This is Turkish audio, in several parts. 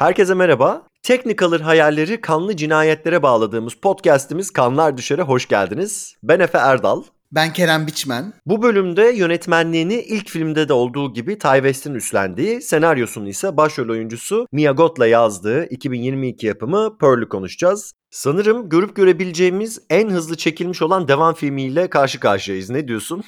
Herkese merhaba. Technicolor hayalleri kanlı cinayetlere bağladığımız podcast'imiz Kanlar Düşer'e hoş geldiniz. Ben Efe Erdal. Ben Kerem Biçmen. Bu bölümde yönetmenliğini ilk filmde de olduğu gibi Ty West'in üstlendiği, senaryosunu ise başrol oyuncusu Mia Goth'la yazdığı 2022 yapımı Pearl'ü konuşacağız. Sanırım görüp görebileceğimiz en hızlı çekilmiş olan devam filmiyle karşı karşıyayız. Ne diyorsun?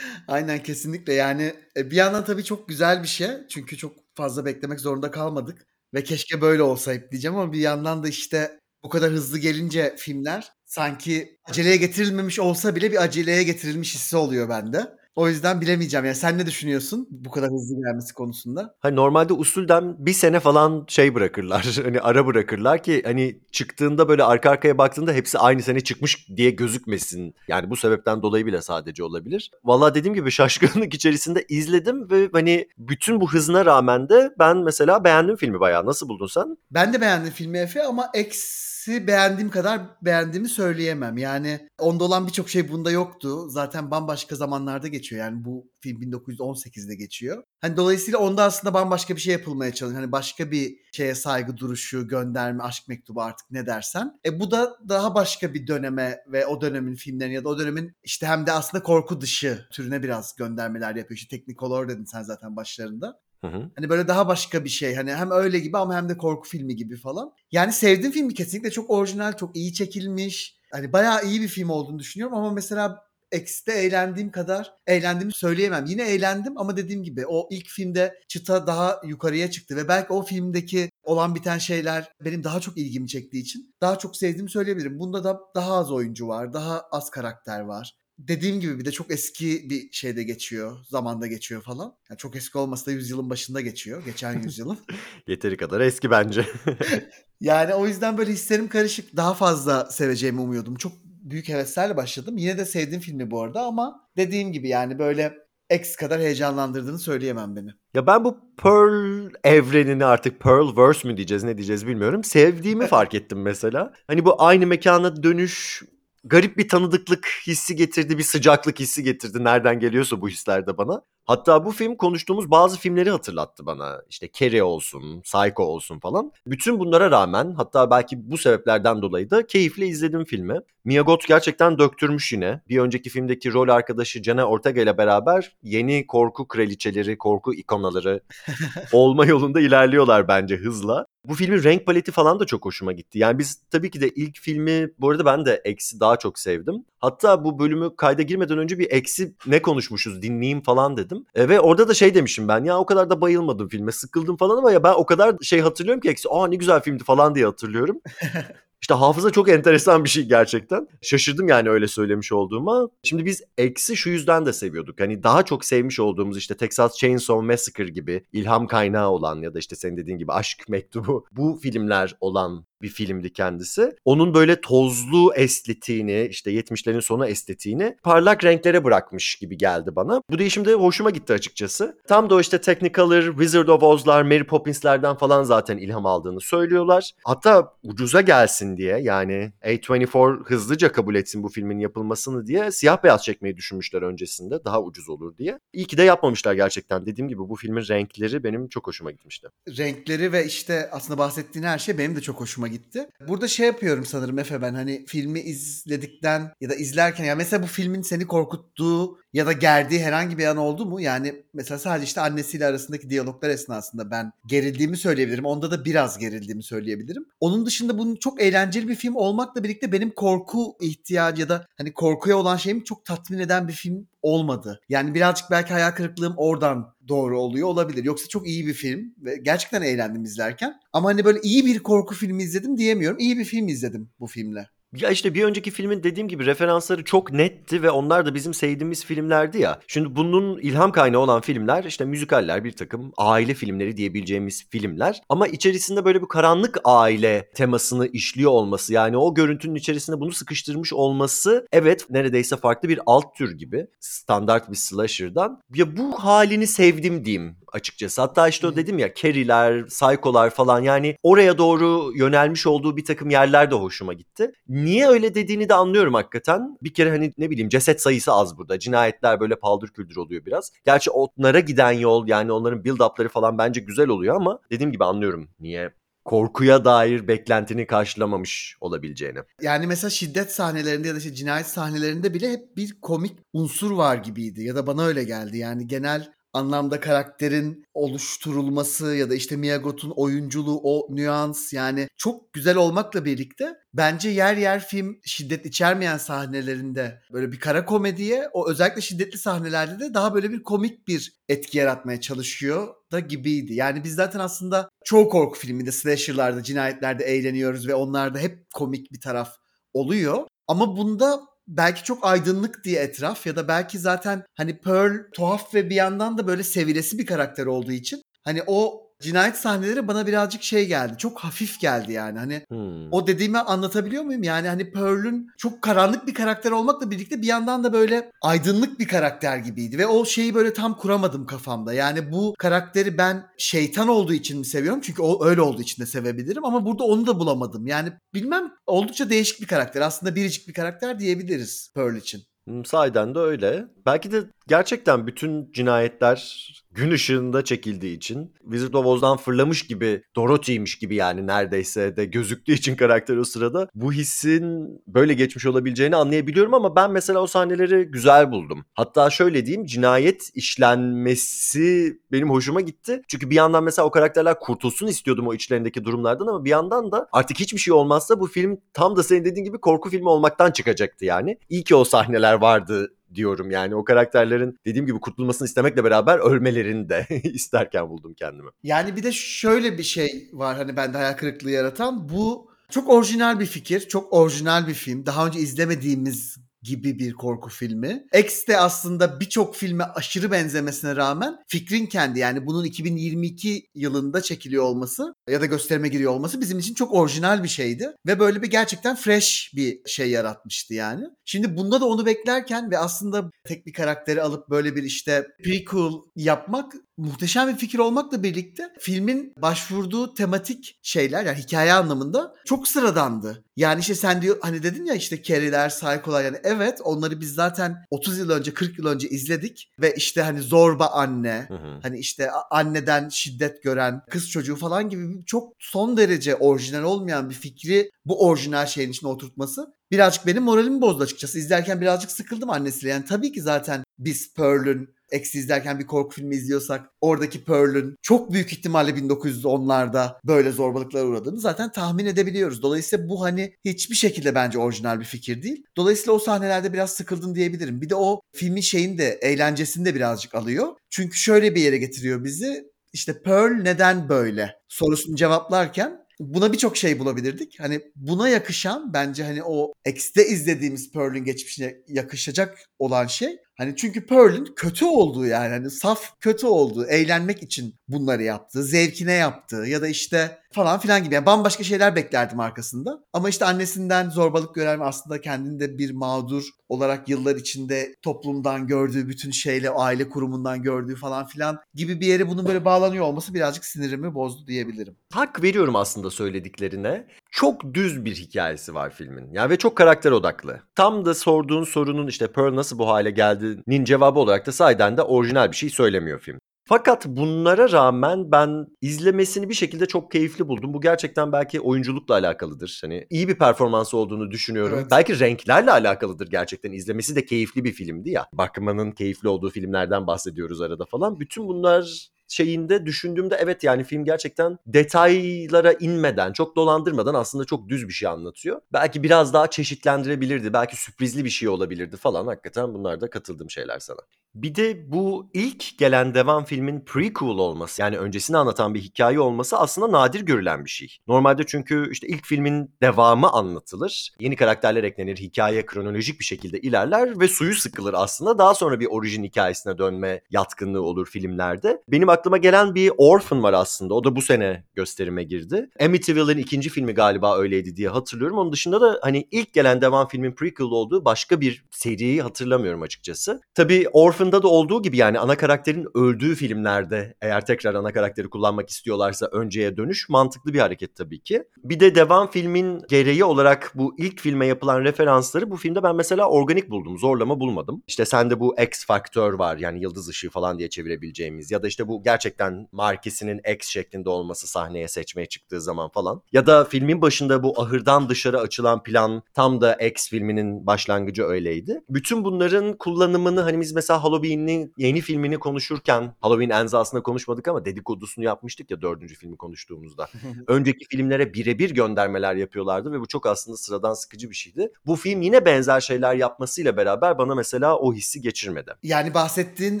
Aynen kesinlikle yani e, bir yandan tabii çok güzel bir şey. Çünkü çok fazla beklemek zorunda kalmadık. Ve keşke böyle olsa hep diyeceğim ama bir yandan da işte bu kadar hızlı gelince filmler sanki aceleye getirilmemiş olsa bile bir aceleye getirilmiş hissi oluyor bende. O yüzden bilemeyeceğim. Yani sen ne düşünüyorsun bu kadar hızlı gelmesi konusunda? Hani normalde usulden bir sene falan şey bırakırlar. Hani ara bırakırlar ki hani çıktığında böyle arka arkaya baktığında hepsi aynı sene çıkmış diye gözükmesin. Yani bu sebepten dolayı bile sadece olabilir. Valla dediğim gibi şaşkınlık içerisinde izledim ve hani bütün bu hızına rağmen de ben mesela beğendim filmi bayağı. Nasıl buldun sen? Ben de beğendim filmi Efe ama X beğendiğim kadar beğendiğimi söyleyemem. Yani onda olan birçok şey bunda yoktu. Zaten bambaşka zamanlarda geçiyor. Yani bu film 1918'de geçiyor. Hani dolayısıyla onda aslında bambaşka bir şey yapılmaya çalışıyor. Hani başka bir şeye saygı duruşu, gönderme, aşk mektubu artık ne dersen. E bu da daha başka bir döneme ve o dönemin filmlerine ya da o dönemin işte hem de aslında korku dışı türüne biraz göndermeler yapıyor. İşte Technicolor dedin sen zaten başlarında. Hı hı. Hani böyle daha başka bir şey. Hani hem öyle gibi ama hem de korku filmi gibi falan. Yani sevdiğim filmi kesinlikle çok orijinal, çok iyi çekilmiş. Hani bayağı iyi bir film olduğunu düşünüyorum ama mesela X'te eğlendiğim kadar eğlendiğimi söyleyemem. Yine eğlendim ama dediğim gibi o ilk filmde çıta daha yukarıya çıktı ve belki o filmdeki olan biten şeyler benim daha çok ilgimi çektiği için daha çok sevdiğimi söyleyebilirim. Bunda da daha az oyuncu var, daha az karakter var dediğim gibi bir de çok eski bir şeyde geçiyor. Zamanda geçiyor falan. Yani çok eski olmasa da yüzyılın başında geçiyor. Geçen yüzyılın. Yeteri kadar eski bence. yani o yüzden böyle hislerim karışık. Daha fazla seveceğimi umuyordum. Çok büyük heveslerle başladım. Yine de sevdiğim filmi bu arada ama dediğim gibi yani böyle X kadar heyecanlandırdığını söyleyemem beni. Ya ben bu Pearl evrenini artık Pearlverse mü diyeceğiz ne diyeceğiz bilmiyorum. Sevdiğimi fark ettim mesela. Hani bu aynı mekana dönüş garip bir tanıdıklık hissi getirdi, bir sıcaklık hissi getirdi. Nereden geliyorsa bu hisler de bana. Hatta bu film konuştuğumuz bazı filmleri hatırlattı bana. İşte Carrie olsun, Psycho olsun falan. Bütün bunlara rağmen hatta belki bu sebeplerden dolayı da keyifle izledim filmi. Mia Goth gerçekten döktürmüş yine. Bir önceki filmdeki rol arkadaşı Jenna Ortega ile beraber yeni korku kraliçeleri, korku ikonaları olma yolunda ilerliyorlar bence hızla. Bu filmin renk paleti falan da çok hoşuma gitti. Yani biz tabii ki de ilk filmi bu arada ben de X'i daha çok sevdim. Hatta bu bölümü kayda girmeden önce bir X'i ne konuşmuşuz dinleyeyim falan dedim. E, ve orada da şey demişim ben ya o kadar da bayılmadım filme sıkıldım falan ama ya ben o kadar şey hatırlıyorum ki X'i aa ne güzel filmdi falan diye hatırlıyorum. İşte hafıza çok enteresan bir şey gerçekten. Şaşırdım yani öyle söylemiş olduğuma. Şimdi biz X'i şu yüzden de seviyorduk. Hani daha çok sevmiş olduğumuz işte Texas Chainsaw Massacre gibi ilham kaynağı olan ya da işte senin dediğin gibi aşk mektubu bu filmler olan bir filmdi kendisi. Onun böyle tozlu estetiğini işte 70'lerin sonu estetiğini parlak renklere bırakmış gibi geldi bana. Bu değişim de hoşuma gitti açıkçası. Tam da o işte Technicolor, Wizard of Oz'lar, Mary Poppins'lerden falan zaten ilham aldığını söylüyorlar. Hatta ucuza gelsin diye yani A24 hızlıca kabul etsin bu filmin yapılmasını diye siyah beyaz çekmeyi düşünmüşler öncesinde. Daha ucuz olur diye. İyi ki de yapmamışlar gerçekten. Dediğim gibi bu filmin renkleri benim çok hoşuma gitmişti. Renkleri ve işte aslında bahsettiğin her şey benim de çok hoşuma hoşuma gitti. Burada şey yapıyorum sanırım Efe ben hani filmi izledikten ya da izlerken ya mesela bu filmin seni korkuttuğu ya da gerdiği herhangi bir an oldu mu? Yani mesela sadece işte annesiyle arasındaki diyaloglar esnasında ben gerildiğimi söyleyebilirim. Onda da biraz gerildiğimi söyleyebilirim. Onun dışında bunun çok eğlenceli bir film olmakla birlikte benim korku ihtiyacı ya da hani korkuya olan şeyimi çok tatmin eden bir film olmadı. Yani birazcık belki hayal kırıklığım oradan doğru oluyor olabilir. Yoksa çok iyi bir film ve gerçekten eğlendim izlerken. Ama hani böyle iyi bir korku filmi izledim diyemiyorum. İyi bir film izledim bu filmle. Ya işte bir önceki filmin dediğim gibi referansları çok netti ve onlar da bizim sevdiğimiz filmlerdi ya. Şimdi bunun ilham kaynağı olan filmler işte müzikaller bir takım aile filmleri diyebileceğimiz filmler. Ama içerisinde böyle bir karanlık aile temasını işliyor olması yani o görüntünün içerisinde bunu sıkıştırmış olması evet neredeyse farklı bir alt tür gibi standart bir slasher'dan. Ya bu halini sevdim diyeyim açıkçası. Hatta işte o dedim ya Carrie'ler, Psycho'lar falan yani oraya doğru yönelmiş olduğu bir takım yerler de hoşuma gitti. Niye öyle dediğini de anlıyorum hakikaten. Bir kere hani ne bileyim ceset sayısı az burada. Cinayetler böyle paldır küldür oluyor biraz. Gerçi onlara giden yol yani onların build up'ları falan bence güzel oluyor ama dediğim gibi anlıyorum niye korkuya dair beklentini karşılamamış olabileceğini. Yani mesela şiddet sahnelerinde ya da işte cinayet sahnelerinde bile hep bir komik unsur var gibiydi. Ya da bana öyle geldi. Yani genel anlamda karakterin oluşturulması ya da işte Mia Goth'un oyunculuğu o nüans yani çok güzel olmakla birlikte bence yer yer film şiddet içermeyen sahnelerinde böyle bir kara komediye o özellikle şiddetli sahnelerde de daha böyle bir komik bir etki yaratmaya çalışıyor da gibiydi. Yani biz zaten aslında çoğu korku filminde slasher'larda cinayetlerde eğleniyoruz ve onlarda hep komik bir taraf oluyor. Ama bunda belki çok aydınlık diye etraf ya da belki zaten hani Pearl tuhaf ve bir yandan da böyle sevilesi bir karakter olduğu için hani o cinayet sahneleri bana birazcık şey geldi. Çok hafif geldi yani. Hani Hmm. o dediğimi anlatabiliyor muyum? Yani hani Pearl'ün çok karanlık bir karakter olmakla birlikte bir yandan da böyle aydınlık bir karakter gibiydi. Ve o şeyi böyle tam kuramadım kafamda. Yani bu karakteri ben şeytan olduğu için mi seviyorum? Çünkü o öyle olduğu için de sevebilirim. Ama burada onu da bulamadım. Yani bilmem oldukça değişik bir karakter. Aslında biricik bir karakter diyebiliriz Pearl için. Hmm, Sahiden de öyle. Belki de gerçekten bütün cinayetler gün ışığında çekildiği için Wizard of Oz'dan fırlamış gibi Dorothy'ymiş gibi yani neredeyse de gözüktüğü için karakter o sırada bu hissin böyle geçmiş olabileceğini anlayabiliyorum ama ben mesela o sahneleri güzel buldum. Hatta şöyle diyeyim cinayet işlenmesi benim hoşuma gitti. Çünkü bir yandan mesela o karakterler kurtulsun istiyordum o içlerindeki durumlardan ama bir yandan da artık hiçbir şey olmazsa bu film tam da senin dediğin gibi korku filmi olmaktan çıkacaktı yani. İyi ki o sahneler vardı diyorum yani o karakterlerin dediğim gibi kurtulmasını istemekle beraber ölmelerini de isterken buldum kendimi. Yani bir de şöyle bir şey var hani bende hayal kırıklığı yaratan. Bu çok orijinal bir fikir, çok orijinal bir film. Daha önce izlemediğimiz gibi bir korku filmi. X de aslında birçok filme aşırı benzemesine rağmen fikrin kendi yani bunun 2022 yılında çekiliyor olması ya da gösterime giriyor olması bizim için çok orijinal bir şeydi. Ve böyle bir gerçekten fresh bir şey yaratmıştı yani. Şimdi bunda da onu beklerken ve aslında tek bir karakteri alıp böyle bir işte prequel yapmak muhteşem bir fikir olmakla birlikte filmin başvurduğu tematik şeyler yani hikaye anlamında çok sıradandı. Yani işte sen diyor hani dedin ya işte Carrie'ler, Psycho'lar yani evet onları biz zaten 30 yıl önce 40 yıl önce izledik ve işte hani zorba anne Hı hı. hani işte anneden şiddet gören kız çocuğu falan gibi çok son derece orijinal olmayan bir fikri bu orijinal şeyin içine oturtması birazcık benim moralimi bozdu açıkçası. İzlerken birazcık sıkıldım annesiyle. Yani tabii ki zaten biz Pearl'ün Eksi izlerken bir korku filmi izliyorsak oradaki Pearl'ün çok büyük ihtimalle 1910'larda böyle zorbalıklara uğradığını zaten tahmin edebiliyoruz. Dolayısıyla bu hani hiçbir şekilde bence orijinal bir fikir değil. Dolayısıyla o sahnelerde biraz sıkıldım diyebilirim. Bir de o filmin şeyin de eğlencesini de birazcık alıyor. Çünkü şöyle bir yere getiriyor bizi. İşte Pearl neden böyle sorusunu cevaplarken buna birçok şey bulabilirdik. Hani buna yakışan bence hani o X'te izlediğimiz Pearl'ün geçmişine yakışacak olan şey Hani çünkü Pearl'ün kötü olduğu yani hani saf kötü olduğu, eğlenmek için bunları yaptığı, zevkine yaptığı ya da işte falan filan gibi. Yani bambaşka şeyler beklerdim arkasında. Ama işte annesinden zorbalık gören ve aslında kendini de bir mağdur olarak yıllar içinde toplumdan gördüğü bütün şeyle aile kurumundan gördüğü falan filan gibi bir yere bunun böyle bağlanıyor olması birazcık sinirimi bozdu diyebilirim. Hak veriyorum aslında söylediklerine. Çok düz bir hikayesi var filmin. Yani ve çok karakter odaklı. Tam da sorduğun sorunun işte Pearl nasıl bu hale geldiğinin cevabı olarak da sahiden de orijinal bir şey söylemiyor film. Fakat bunlara rağmen ben izlemesini bir şekilde çok keyifli buldum. Bu gerçekten belki oyunculukla alakalıdır. Hani iyi bir performansı olduğunu düşünüyorum. Evet. Belki renklerle alakalıdır gerçekten. İzlemesi de keyifli bir filmdi ya. Bakmanın keyifli olduğu filmlerden bahsediyoruz arada falan. Bütün bunlar şeyinde düşündüğümde evet yani film gerçekten detaylara inmeden, çok dolandırmadan aslında çok düz bir şey anlatıyor. Belki biraz daha çeşitlendirebilirdi. Belki sürprizli bir şey olabilirdi falan. Hakikaten bunlar da katıldığım şeyler sana. Bir de bu ilk gelen devam filmin prequel olması yani öncesini anlatan bir hikaye olması aslında nadir görülen bir şey. Normalde çünkü işte ilk filmin devamı anlatılır. Yeni karakterler eklenir, hikaye kronolojik bir şekilde ilerler ve suyu sıkılır aslında. Daha sonra bir orijin hikayesine dönme yatkınlığı olur filmlerde. Benim aklıma gelen bir Orphan var aslında. O da bu sene gösterime girdi. Amityville'in ikinci filmi galiba öyleydi diye hatırlıyorum. Onun dışında da hani ilk gelen devam filmin prequel olduğu başka bir seriyi hatırlamıyorum açıkçası. Tabii Orphan tarafında da olduğu gibi yani ana karakterin öldüğü filmlerde eğer tekrar ana karakteri kullanmak istiyorlarsa önceye dönüş mantıklı bir hareket tabii ki. Bir de devam filmin gereği olarak bu ilk filme yapılan referansları bu filmde ben mesela organik buldum. Zorlama bulmadım. İşte sende bu X faktör var yani yıldız ışığı falan diye çevirebileceğimiz ya da işte bu gerçekten markesinin X şeklinde olması sahneye seçmeye çıktığı zaman falan. Ya da filmin başında bu ahırdan dışarı açılan plan tam da X filminin başlangıcı öyleydi. Bütün bunların kullanımını hani biz mesela Halloween'in yeni filmini konuşurken Halloween Ends aslında konuşmadık ama dedikodusunu yapmıştık ya dördüncü filmi konuştuğumuzda. Önceki filmlere birebir göndermeler yapıyorlardı ve bu çok aslında sıradan sıkıcı bir şeydi. Bu film yine benzer şeyler yapmasıyla beraber bana mesela o hissi geçirmedi. Yani bahsettiğin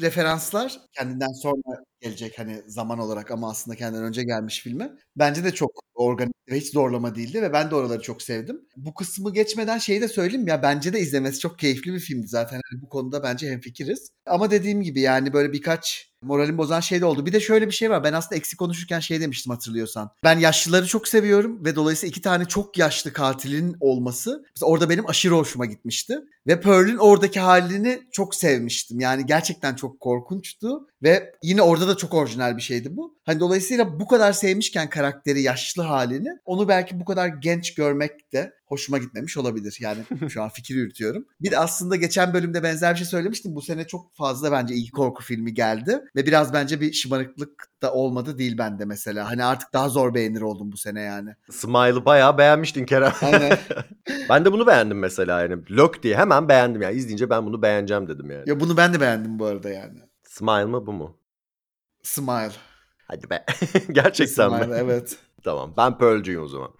referanslar kendinden sonra gelecek hani zaman olarak ama aslında kendinden önce gelmiş filme. Bence de çok organik ve hiç zorlama değildi ve ben de oraları çok sevdim. Bu kısmı geçmeden şeyi de söyleyeyim ya bence de izlemesi çok keyifli bir filmdi zaten. Yani bu konuda bence hemfikiriz. Ama dediğim gibi yani böyle birkaç moralim bozan şey de oldu. Bir de şöyle bir şey var. Ben aslında eksik konuşurken şey demiştim hatırlıyorsan. Ben yaşlıları çok seviyorum ve dolayısıyla iki tane çok yaşlı katilin olması orada benim aşırı hoşuma gitmişti. Ve Pearl'ün oradaki halini çok sevmiştim. Yani gerçekten çok korkunçtu ve yine orada da çok orijinal bir şeydi bu. Hani dolayısıyla bu kadar sevmişken karakteri yaşlı halini onu belki bu kadar genç görmek de hoşuma gitmemiş olabilir. Yani şu an fikir yürütüyorum. Bir de aslında geçen bölümde benzer bir şey söylemiştim. Bu sene çok fazla bence iyi korku filmi geldi. Ve biraz bence bir şımarıklık da olmadı değil bende mesela. Hani artık daha zor beğenir oldum bu sene yani. Smile'ı bayağı beğenmiştin Kerem. Aynen. ben de bunu beğendim mesela yani. Lok diye hemen beğendim yani. İzleyince ben bunu beğeneceğim dedim yani. ya bunu ben de beğendim bu arada yani. Smile mı bu mu? Smile. Hadi be. Gerçekten mi? Smile evet. Tamam ben Pearl'cuyum o zaman.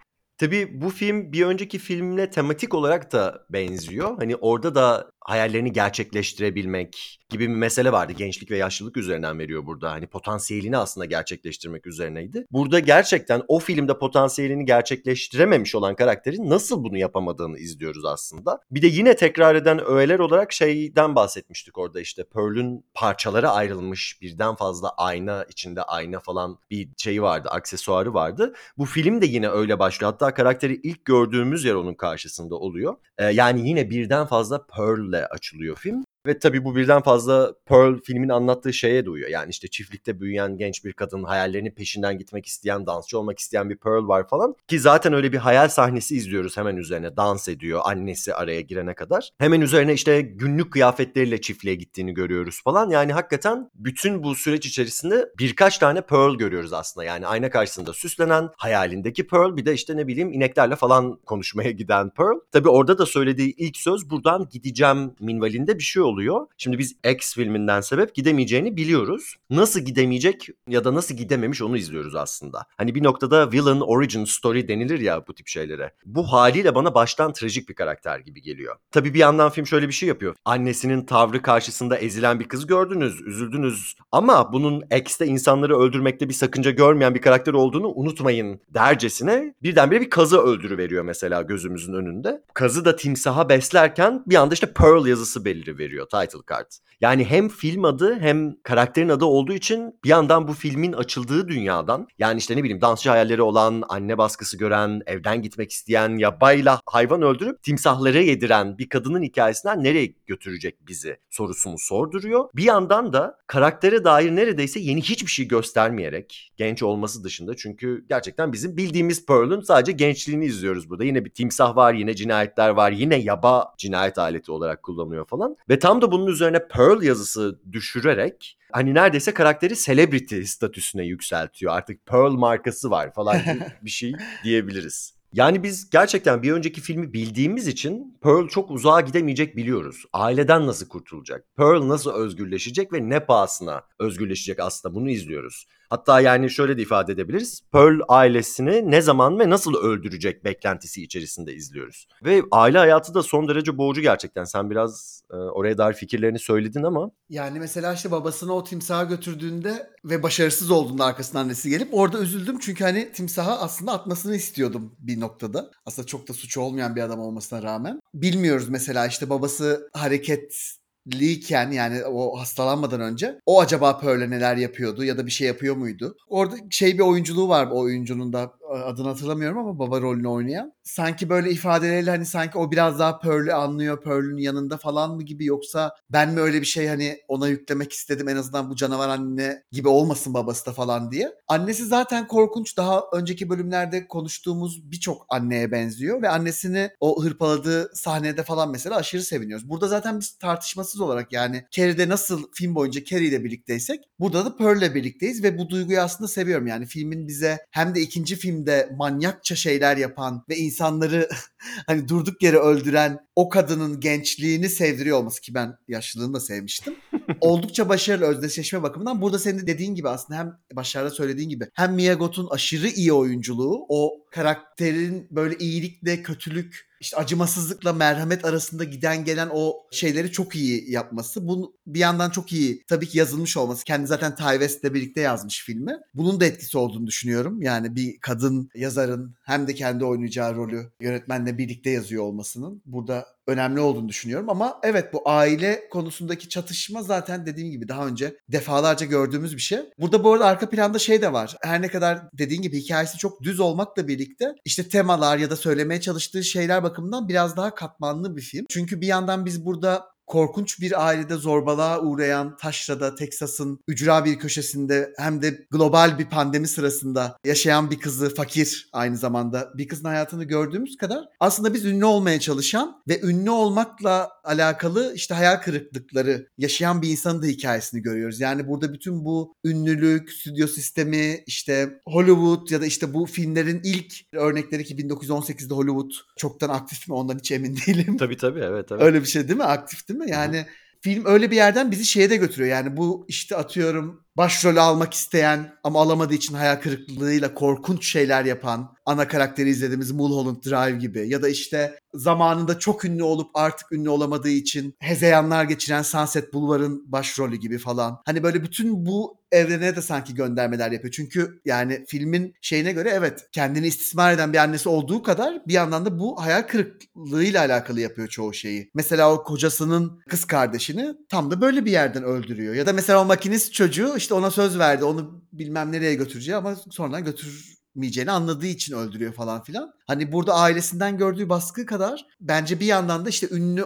Tabii bu film bir önceki filmle tematik olarak da benziyor. Hani orada da hayallerini gerçekleştirebilmek gibi bir mesele vardı. Gençlik ve yaşlılık üzerinden veriyor burada. Hani potansiyelini aslında gerçekleştirmek üzerineydi. Burada gerçekten o filmde potansiyelini gerçekleştirememiş olan karakterin nasıl bunu yapamadığını izliyoruz aslında. Bir de yine tekrar eden öğeler olarak şeyden bahsetmiştik orada işte Pearl'ün parçalara ayrılmış birden fazla ayna içinde ayna falan bir şey vardı, aksesuarı vardı. Bu film de yine öyle başlıyor. Hatta karakteri ilk gördüğümüz yer onun karşısında oluyor. Ee, yani yine birden fazla Pearl ile açılıyor film. Ve tabii bu birden fazla Pearl filmin anlattığı şeye de uyuyor. Yani işte çiftlikte büyüyen genç bir kadın, hayallerinin peşinden gitmek isteyen, dansçı olmak isteyen bir Pearl var falan. Ki zaten öyle bir hayal sahnesi izliyoruz hemen üzerine. Dans ediyor annesi araya girene kadar. Hemen üzerine işte günlük kıyafetleriyle çiftliğe gittiğini görüyoruz falan. Yani hakikaten bütün bu süreç içerisinde birkaç tane Pearl görüyoruz aslında. Yani ayna karşısında süslenen hayalindeki Pearl bir de işte ne bileyim ineklerle falan konuşmaya giden Pearl. Tabii orada da söylediği ilk söz buradan gideceğim minvalinde bir şey oluyor. Şimdi biz X filminden sebep gidemeyeceğini biliyoruz. Nasıl gidemeyecek ya da nasıl gidememiş onu izliyoruz aslında. Hani bir noktada villain origin story denilir ya bu tip şeylere. Bu haliyle bana baştan trajik bir karakter gibi geliyor. Tabii bir yandan film şöyle bir şey yapıyor. Annesinin tavrı karşısında ezilen bir kız gördünüz, üzüldünüz. Ama bunun X'te insanları öldürmekte bir sakınca görmeyen bir karakter olduğunu unutmayın dercesine birdenbire bir kazı öldürüveriyor mesela gözümüzün önünde. Kazı da timsaha beslerken bir anda işte Pearl yazısı beliri veriyor title card. Yani hem film adı hem karakterin adı olduğu için bir yandan bu filmin açıldığı dünyadan yani işte ne bileyim dansçı hayalleri olan, anne baskısı gören, evden gitmek isteyen, yabayla hayvan öldürüp timsahlara yediren bir kadının hikayesinden nereye götürecek bizi sorusunu sorduruyor. Bir yandan da karaktere dair neredeyse yeni hiçbir şey göstermeyerek genç olması dışında çünkü gerçekten bizim bildiğimiz Pearl'ün sadece gençliğini izliyoruz burada. Yine bir timsah var, yine cinayetler var, yine yaba cinayet aleti olarak kullanıyor falan. Ve tam da bunun üzerine Pearl yazısı düşürerek hani neredeyse karakteri celebrity statüsüne yükseltiyor. Artık Pearl markası var falan gibi bir şey diyebiliriz. Yani biz gerçekten bir önceki filmi bildiğimiz için Pearl çok uzağa gidemeyecek biliyoruz. Aileden nasıl kurtulacak? Pearl nasıl özgürleşecek ve ne pahasına özgürleşecek aslında bunu izliyoruz. Hatta yani şöyle de ifade edebiliriz. Pearl ailesini ne zaman ve nasıl öldürecek beklentisi içerisinde izliyoruz. Ve aile hayatı da son derece boğucu gerçekten. Sen biraz e, oraya dair fikirlerini söyledin ama. Yani mesela işte babasını o timsaha götürdüğünde ve başarısız olduğunda arkasından annesi gelip orada üzüldüm. Çünkü hani timsaha aslında atmasını istiyordum bir noktada. Aslında çok da suçu olmayan bir adam olmasına rağmen. Bilmiyoruz mesela işte babası hareket liyken yani o hastalanmadan önce o acaba Pearl'e neler yapıyordu ya da bir şey yapıyor muydu? Orada şey bir oyunculuğu var o oyuncunun da adını hatırlamıyorum ama baba rolünü oynayan. Sanki böyle ifadeleriyle hani sanki o biraz daha Pearl'ü anlıyor, Pearl'ün yanında falan mı gibi yoksa ben mi öyle bir şey hani ona yüklemek istedim en azından bu canavar anne gibi olmasın babası da falan diye. Annesi zaten korkunç. Daha önceki bölümlerde konuştuğumuz birçok anneye benziyor ve annesini o hırpaladığı sahnede falan mesela aşırı seviniyoruz. Burada zaten biz tartışmasız olarak yani Carrie'de nasıl film boyunca Carrie ile birlikteysek burada da Pearl'le birlikteyiz ve bu duyguyu aslında seviyorum. Yani filmin bize hem de ikinci filmde manyakça şeyler yapan ve insanları hani durduk yere öldüren o kadının gençliğini sevdiriyor olması ki ben yaşlılığını da sevmiştim. Oldukça başarılı özdeşleşme bakımından. Burada senin de dediğin gibi aslında hem başarıda söylediğin gibi hem Mia Goth'un aşırı iyi oyunculuğu, o karakterin böyle iyilikle kötülük işte acımasızlıkla merhamet arasında giden gelen o şeyleri çok iyi yapması. Bu bir yandan çok iyi tabii ki yazılmış olması. Kendi zaten Ty West'le birlikte yazmış filmi. Bunun da etkisi olduğunu düşünüyorum. Yani bir kadın yazarın hem de kendi oynayacağı rolü yönetmenle birlikte yazıyor olmasının burada önemli olduğunu düşünüyorum. Ama evet bu aile konusundaki çatışma zaten dediğim gibi daha önce defalarca gördüğümüz bir şey. Burada bu arada arka planda şey de var. Her ne kadar dediğin gibi hikayesi çok düz olmakla birlikte işte temalar ya da söylemeye çalıştığı şeyler bakımından biraz daha katmanlı bir film. Çünkü bir yandan biz burada korkunç bir ailede zorbalığa uğrayan Taşra'da, Teksas'ın ücra bir köşesinde hem de global bir pandemi sırasında yaşayan bir kızı, fakir aynı zamanda bir kızın hayatını gördüğümüz kadar aslında biz ünlü olmaya çalışan ve ünlü olmakla alakalı işte hayal kırıklıkları yaşayan bir insanın da hikayesini görüyoruz. Yani burada bütün bu ünlülük, stüdyo sistemi, işte Hollywood ya da işte bu filmlerin ilk örnekleri ki 1918'de Hollywood çoktan aktif mi ondan hiç emin değilim. Tabii tabii evet. evet. Öyle bir şey değil mi? Aktif değil mi? Yani Hı-hı. film öyle bir yerden bizi şeye de götürüyor. Yani bu işte atıyorum başrolü almak isteyen ama alamadığı için hayal kırıklığıyla korkunç şeyler yapan ana karakteri izlediğimiz Mulholland Drive gibi ya da işte zamanında çok ünlü olup artık ünlü olamadığı için hezeyanlar geçiren Sunset Boulevard'ın başrolü gibi falan. Hani böyle bütün bu evrene de sanki göndermeler yapıyor. Çünkü yani filmin şeyine göre evet kendini istismar eden bir annesi olduğu kadar bir yandan da bu hayal kırıklığıyla alakalı yapıyor çoğu şeyi. Mesela o kocasının kız kardeşini tam da böyle bir yerden öldürüyor. Ya da mesela o makinist çocuğu işte ona söz verdi. Onu bilmem nereye götüreceği ama sonradan götürmeyeceğini anladığı için öldürüyor falan filan. Hani burada ailesinden gördüğü baskı kadar bence bir yandan da işte ünlü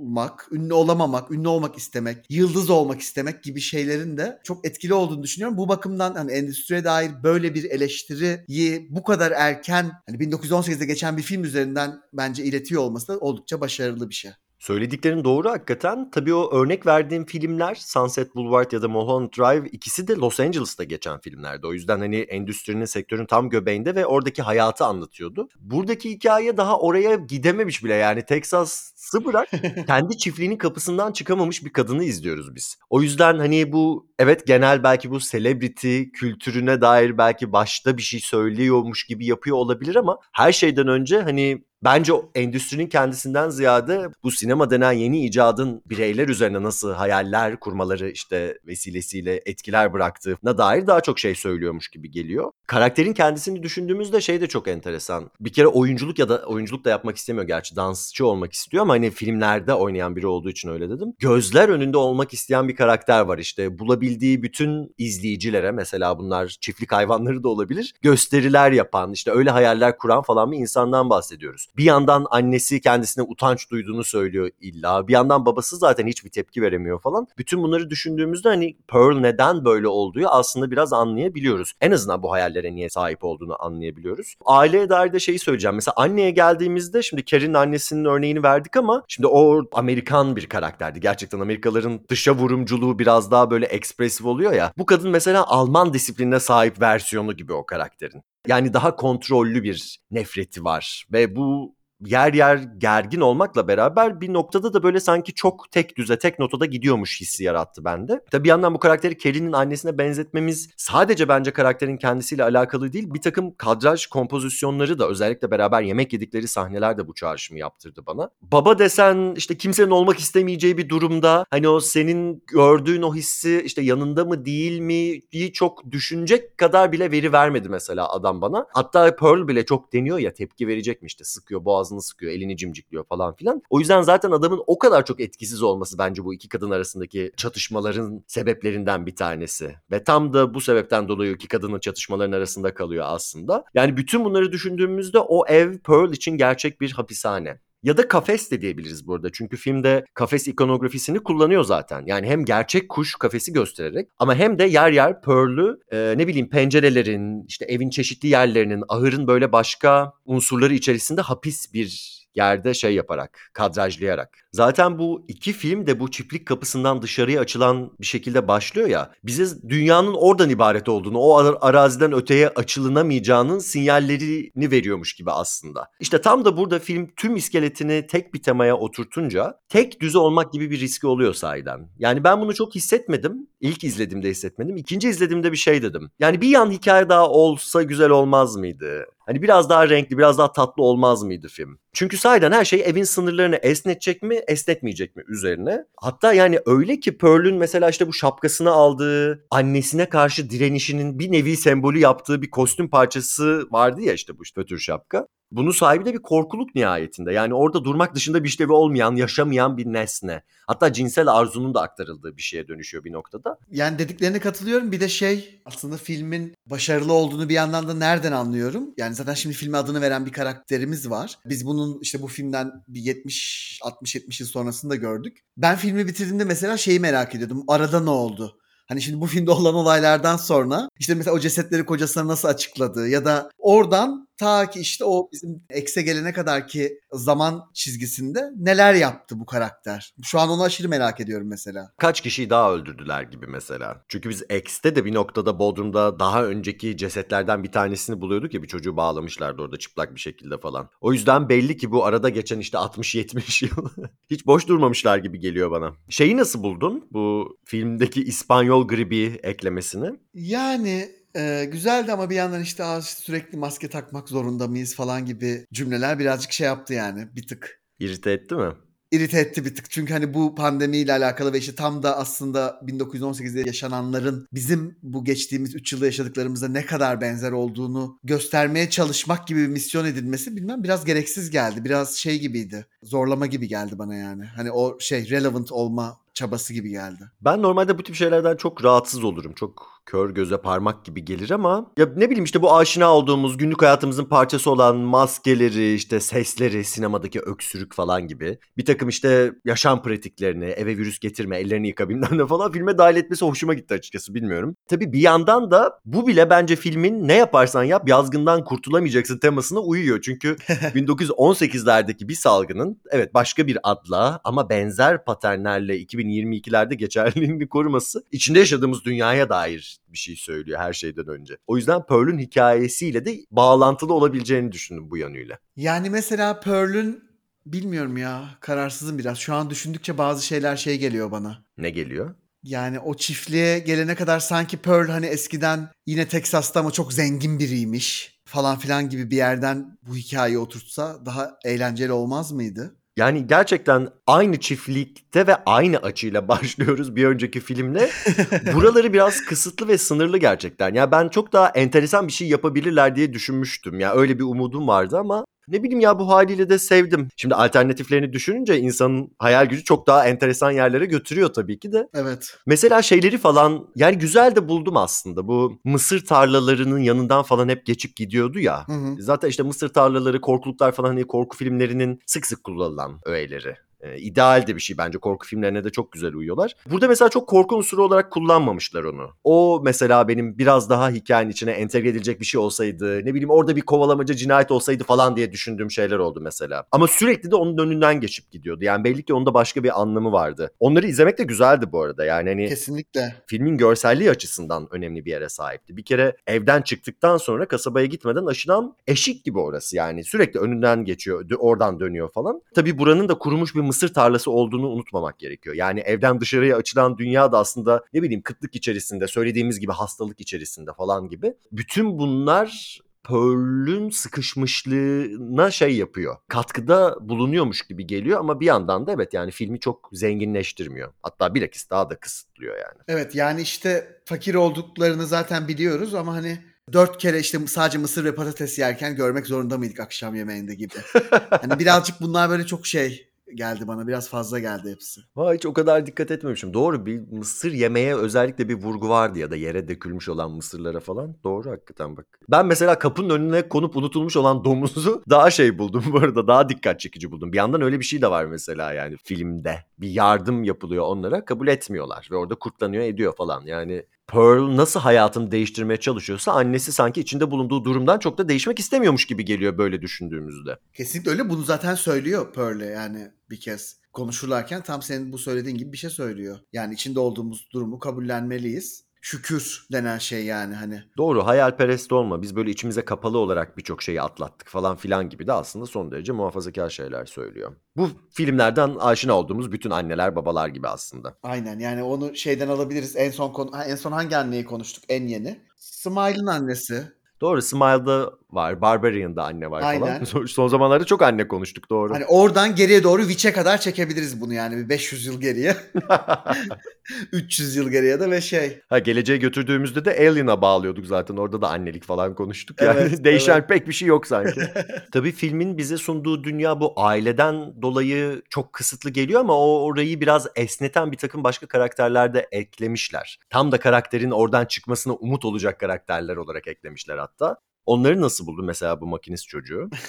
olmak, ünlü olamamak, ünlü olmak istemek, yıldız olmak istemek gibi şeylerin de çok etkili olduğunu düşünüyorum. Bu bakımdan hani endüstriye dair böyle bir eleştiriyi bu kadar erken hani 1918'de geçen bir film üzerinden bence iletiyor olması da oldukça başarılı bir şey. Söylediklerin doğru hakikaten. Tabii o örnek verdiğim filmler Sunset Boulevard ya da Mulholland Drive ikisi de Los Angeles'ta geçen filmlerdi. O yüzden hani endüstrinin, sektörün tam göbeğinde ve oradaki hayatı anlatıyordu. Buradaki hikaye daha oraya gidememiş bile yani Texas'ı bırak kendi çiftliğinin kapısından çıkamamış bir kadını izliyoruz biz. O yüzden hani bu evet genel belki bu celebrity kültürüne dair belki başta bir şey söylüyormuş gibi yapıyor olabilir ama her şeyden önce hani Bence endüstrinin kendisinden ziyade bu sinema denen yeni icadın bireyler üzerine nasıl hayaller kurmaları işte vesilesiyle etkiler bıraktığına dair daha çok şey söylüyormuş gibi geliyor. Karakterin kendisini düşündüğümüzde şey de çok enteresan. Bir kere oyunculuk ya da oyunculuk da yapmak istemiyor gerçi dansçı olmak istiyor ama hani filmlerde oynayan biri olduğu için öyle dedim. Gözler önünde olmak isteyen bir karakter var işte bulabildiği bütün izleyicilere mesela bunlar çiftlik hayvanları da olabilir gösteriler yapan işte öyle hayaller kuran falan bir insandan bahsediyoruz. Bir yandan annesi kendisine utanç duyduğunu söylüyor illa. Bir yandan babası zaten hiçbir tepki veremiyor falan. Bütün bunları düşündüğümüzde hani Pearl neden böyle olduğu aslında biraz anlayabiliyoruz. En azından bu hayallere niye sahip olduğunu anlayabiliyoruz. Aileye dair de şeyi söyleyeceğim. Mesela anneye geldiğimizde şimdi Carrie'nin annesinin örneğini verdik ama şimdi o Amerikan bir karakterdi. Gerçekten Amerikalıların dışa vurumculuğu biraz daha böyle ekspresif oluyor ya. Bu kadın mesela Alman disiplinine sahip versiyonu gibi o karakterin. Yani daha kontrollü bir nefreti var ve bu yer yer gergin olmakla beraber bir noktada da böyle sanki çok tek düze, tek notada gidiyormuş hissi yarattı bende. Tabi bir yandan bu karakteri Kelly'nin annesine benzetmemiz sadece bence karakterin kendisiyle alakalı değil. Bir takım kadraj kompozisyonları da özellikle beraber yemek yedikleri sahneler de bu çağrışımı yaptırdı bana. Baba desen işte kimsenin olmak istemeyeceği bir durumda hani o senin gördüğün o hissi işte yanında mı değil mi diye çok düşünecek kadar bile veri vermedi mesela adam bana. Hatta Pearl bile çok deniyor ya tepki verecekmiş işte sıkıyor boğaz ağzını sıkıyor, elini cimcikliyor falan filan. O yüzden zaten adamın o kadar çok etkisiz olması bence bu iki kadın arasındaki çatışmaların sebeplerinden bir tanesi. Ve tam da bu sebepten dolayı iki kadının çatışmaların arasında kalıyor aslında. Yani bütün bunları düşündüğümüzde o ev Pearl için gerçek bir hapishane. Ya da kafes de diyebiliriz burada. Çünkü filmde kafes ikonografisini kullanıyor zaten. Yani hem gerçek kuş kafesi göstererek ama hem de yer yer Pearl'ü e, ne bileyim pencerelerin, işte evin çeşitli yerlerinin, ahırın böyle başka unsurları içerisinde hapis bir yerde şey yaparak, kadrajlayarak. Zaten bu iki film de bu çiftlik kapısından dışarıya açılan bir şekilde başlıyor ya. Bize dünyanın oradan ibaret olduğunu, o araziden öteye açılınamayacağının sinyallerini veriyormuş gibi aslında. İşte tam da burada film tüm iskeletini tek bir temaya oturtunca tek düze olmak gibi bir riski oluyor sahiden. Yani ben bunu çok hissetmedim. İlk izlediğimde hissetmedim. İkinci izlediğimde bir şey dedim. Yani bir yan hikaye daha olsa güzel olmaz mıydı? Hani biraz daha renkli, biraz daha tatlı olmaz mıydı film? Çünkü sahiden her şey evin sınırlarını esnetecek mi, esnetmeyecek mi üzerine. Hatta yani öyle ki Pearl'ün mesela işte bu şapkasını aldığı, annesine karşı direnişinin bir nevi sembolü yaptığı bir kostüm parçası vardı ya işte bu fötür şapka. Bunun sahibi de bir korkuluk nihayetinde. Yani orada durmak dışında bir işlevi olmayan, yaşamayan bir nesne. Hatta cinsel arzunun da aktarıldığı bir şeye dönüşüyor bir noktada. Yani dediklerine katılıyorum. Bir de şey aslında filmin başarılı olduğunu bir yandan da nereden anlıyorum? Yani zaten şimdi filme adını veren bir karakterimiz var. Biz bunun işte bu filmden bir 70 60 70 yıl sonrasında gördük. Ben filmi bitirdiğimde mesela şeyi merak ediyordum. Arada ne oldu? Hani şimdi bu filmde olan olaylardan sonra işte mesela o cesetleri kocasına nasıl açıkladı ya da oradan ta ki işte o bizim X'e gelene kadar ki zaman çizgisinde neler yaptı bu karakter? Şu an onu aşırı merak ediyorum mesela. Kaç kişiyi daha öldürdüler gibi mesela. Çünkü biz X'te de bir noktada Bodrum'da daha önceki cesetlerden bir tanesini buluyorduk ya bir çocuğu bağlamışlardı orada çıplak bir şekilde falan. O yüzden belli ki bu arada geçen işte 60-70 yıl hiç boş durmamışlar gibi geliyor bana. Şeyi nasıl buldun? Bu filmdeki İspanyol gribi eklemesini. Yani e, güzeldi ama bir yandan işte "Aa, sürekli maske takmak zorunda mıyız falan gibi cümleler birazcık şey yaptı yani bir tık. İrite etti mi? irite etti bir tık. Çünkü hani bu pandemiyle alakalı ve işte tam da aslında 1918'de yaşananların bizim bu geçtiğimiz 3 yılda yaşadıklarımıza ne kadar benzer olduğunu göstermeye çalışmak gibi bir misyon edilmesi bilmem biraz gereksiz geldi. Biraz şey gibiydi. Zorlama gibi geldi bana yani. Hani o şey relevant olma çabası gibi geldi. Ben normalde bu tip şeylerden çok rahatsız olurum. Çok kör göze parmak gibi gelir ama ya ne bileyim işte bu aşina olduğumuz günlük hayatımızın parçası olan maskeleri, işte sesleri, sinemadaki öksürük falan gibi bir takım işte yaşam pratiklerini, eve virüs getirme, ellerini yıka bilmem ne falan filme dahil etmesi hoşuma gitti açıkçası bilmiyorum. Tabii bir yandan da bu bile bence filmin ne yaparsan yap yazgından kurtulamayacaksın temasına uyuyor. Çünkü 1918'lerdeki bir salgının evet başka bir adla ama benzer paternlerle 2022'lerde geçerliliğini koruması içinde yaşadığımız dünyaya dair bir şey söylüyor her şeyden önce. O yüzden Pearl'ün hikayesiyle de bağlantılı olabileceğini düşündüm bu yönüyle. Yani mesela Pearl'ün bilmiyorum ya kararsızım biraz. Şu an düşündükçe bazı şeyler şey geliyor bana. Ne geliyor? Yani o çiftliğe gelene kadar sanki Pearl hani eskiden yine Texas'ta ama çok zengin biriymiş falan filan gibi bir yerden bu hikayeyi oturtsa daha eğlenceli olmaz mıydı? Yani gerçekten aynı çiftlikte ve aynı açıyla başlıyoruz bir önceki filmle. Buraları biraz kısıtlı ve sınırlı gerçekten. Ya ben çok daha enteresan bir şey yapabilirler diye düşünmüştüm. Ya öyle bir umudum vardı ama ne bileyim ya bu haliyle de sevdim. Şimdi alternatiflerini düşününce insanın hayal gücü çok daha enteresan yerlere götürüyor tabii ki de. Evet. Mesela şeyleri falan yani güzel de buldum aslında. Bu mısır tarlalarının yanından falan hep geçip gidiyordu ya. Hı hı. Zaten işte mısır tarlaları, korkuluklar falan hani korku filmlerinin sık sık kullanılan öğeleri. E, ideal de bir şey bence korku filmlerine de çok güzel uyuyorlar. Burada mesela çok korku unsuru olarak kullanmamışlar onu. O mesela benim biraz daha hikayenin içine entegre edilecek bir şey olsaydı ne bileyim orada bir kovalamaca cinayet olsaydı falan diye düşündüğüm şeyler oldu mesela. Ama sürekli de onun önünden geçip gidiyordu. Yani belli ki onda başka bir anlamı vardı. Onları izlemek de güzeldi bu arada. Yani hani Kesinlikle. filmin görselliği açısından önemli bir yere sahipti. Bir kere evden çıktıktan sonra kasabaya gitmeden aşınan eşik gibi orası yani. Sürekli önünden geçiyor, oradan dönüyor falan. Tabii buranın da kurumuş bir mısır tarlası olduğunu unutmamak gerekiyor. Yani evden dışarıya açılan dünya da aslında ne bileyim kıtlık içerisinde, söylediğimiz gibi hastalık içerisinde falan gibi. Bütün bunlar Pearl'ün sıkışmışlığına şey yapıyor. Katkıda bulunuyormuş gibi geliyor ama bir yandan da evet yani filmi çok zenginleştirmiyor. Hatta bilakis daha da kısıtlıyor yani. Evet yani işte fakir olduklarını zaten biliyoruz ama hani dört kere işte sadece mısır ve patates yerken görmek zorunda mıydık akşam yemeğinde gibi. hani birazcık bunlar böyle çok şey geldi bana. Biraz fazla geldi hepsi. Vay hiç o kadar dikkat etmemişim. Doğru bir mısır yemeye özellikle bir vurgu vardı ya da yere dökülmüş olan mısırlara falan. Doğru hakikaten bak. Ben mesela kapının önüne konup unutulmuş olan domuzu daha şey buldum bu arada. Daha dikkat çekici buldum. Bir yandan öyle bir şey de var mesela yani filmde. Bir yardım yapılıyor onlara kabul etmiyorlar. Ve orada kurtlanıyor ediyor falan. Yani Pearl nasıl hayatını değiştirmeye çalışıyorsa annesi sanki içinde bulunduğu durumdan çok da değişmek istemiyormuş gibi geliyor böyle düşündüğümüzde. Kesinlikle öyle. Bunu zaten söylüyor Pearl'e yani bir kez. Konuşurlarken tam senin bu söylediğin gibi bir şey söylüyor. Yani içinde olduğumuz durumu kabullenmeliyiz. Şükür denen şey yani hani. Doğru hayalperest olma. Biz böyle içimize kapalı olarak birçok şeyi atlattık falan filan gibi de aslında son derece muhafazakar şeyler söylüyor. Bu filmlerden aşina olduğumuz bütün anneler babalar gibi aslında. Aynen yani onu şeyden alabiliriz. En son konu, en son hangi anneyi konuştuk? En yeni. Smile'ın annesi. Doğru Smile'da var, Barbarian'da anne var Aynen. falan. Son- Son zamanlarda çok anne konuştuk doğru. Hani oradan geriye doğru Witch'e kadar çekebiliriz bunu yani bir 500 yıl geriye. 300 yıl geriye de ve şey. ha geleceğe götürdüğümüzde de Alien'a bağlıyorduk zaten. Orada da annelik falan konuştuk. Yani Evet, değişen evet. pek bir şey yok sanki. Tabii filmin bize sunduğu dünya bu aileden dolayı çok kısıtlı geliyor ama o orayı biraz esneten bir takım başka karakterler de eklemişler. Tam da karakterin oradan çıkmasına umut olacak karakterler olarak eklemişler hatta. Onları nasıl buldun mesela bu makinist çocuğu?